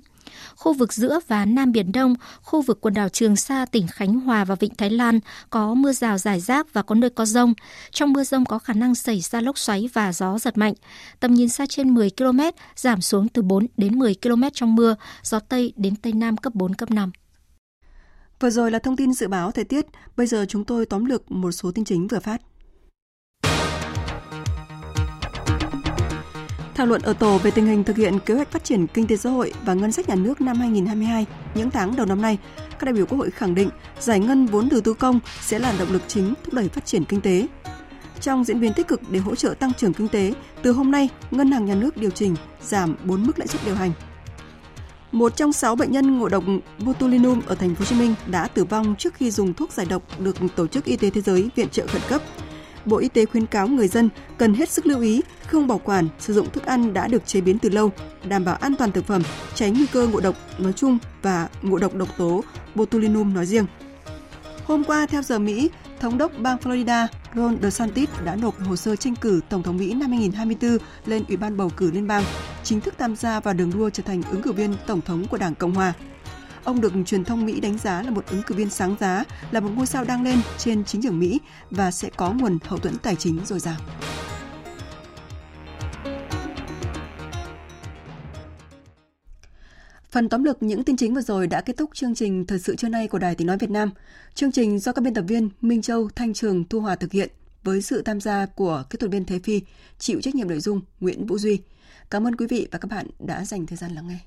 khu vực giữa và Nam Biển Đông, khu vực quần đảo Trường Sa, tỉnh Khánh Hòa và Vịnh Thái Lan có mưa rào rải rác và có nơi có rông. Trong mưa rông có khả năng xảy ra lốc xoáy và gió giật mạnh. Tầm nhìn xa trên 10 km, giảm xuống từ 4 đến 10 km trong mưa, gió Tây đến Tây Nam cấp 4, cấp 5. Vừa rồi là thông tin dự báo thời tiết, bây giờ chúng tôi tóm lược một số tin chính vừa phát. Thảo luận ở tổ về tình hình thực hiện kế hoạch phát triển kinh tế xã hội và ngân sách nhà nước năm 2022, những tháng đầu năm nay, các đại biểu Quốc hội khẳng định giải ngân vốn đầu tư công sẽ là động lực chính thúc đẩy phát triển kinh tế. Trong diễn biến tích cực để hỗ trợ tăng trưởng kinh tế, từ hôm nay, Ngân hàng Nhà nước điều chỉnh giảm 4 mức lãi suất điều hành. Một trong 6 bệnh nhân ngộ độc botulinum ở thành phố Hồ Chí Minh đã tử vong trước khi dùng thuốc giải độc được Tổ chức Y tế Thế giới viện trợ khẩn cấp. Bộ Y tế khuyến cáo người dân cần hết sức lưu ý không bảo quản sử dụng thức ăn đã được chế biến từ lâu, đảm bảo an toàn thực phẩm, tránh nguy cơ ngộ độc nói chung và ngộ độc độc tố botulinum nói riêng. Hôm qua, theo giờ Mỹ, Thống đốc bang Florida Ron DeSantis đã nộp hồ sơ tranh cử Tổng thống Mỹ năm 2024 lên Ủy ban bầu cử liên bang, chính thức tham gia vào đường đua trở thành ứng cử viên Tổng thống của Đảng Cộng Hòa. Ông được truyền thông Mỹ đánh giá là một ứng cử viên sáng giá, là một ngôi sao đang lên trên chính trường Mỹ và sẽ có nguồn hậu thuẫn tài chính dồi dào. Phần tóm lược những tin chính vừa rồi đã kết thúc chương trình Thời sự trưa nay của Đài Tiếng Nói Việt Nam. Chương trình do các biên tập viên Minh Châu, Thanh Trường, Thu Hòa thực hiện với sự tham gia của kỹ thuật viên Thế Phi, chịu trách nhiệm nội dung Nguyễn Vũ Duy. Cảm ơn quý vị và các bạn đã dành thời gian lắng nghe.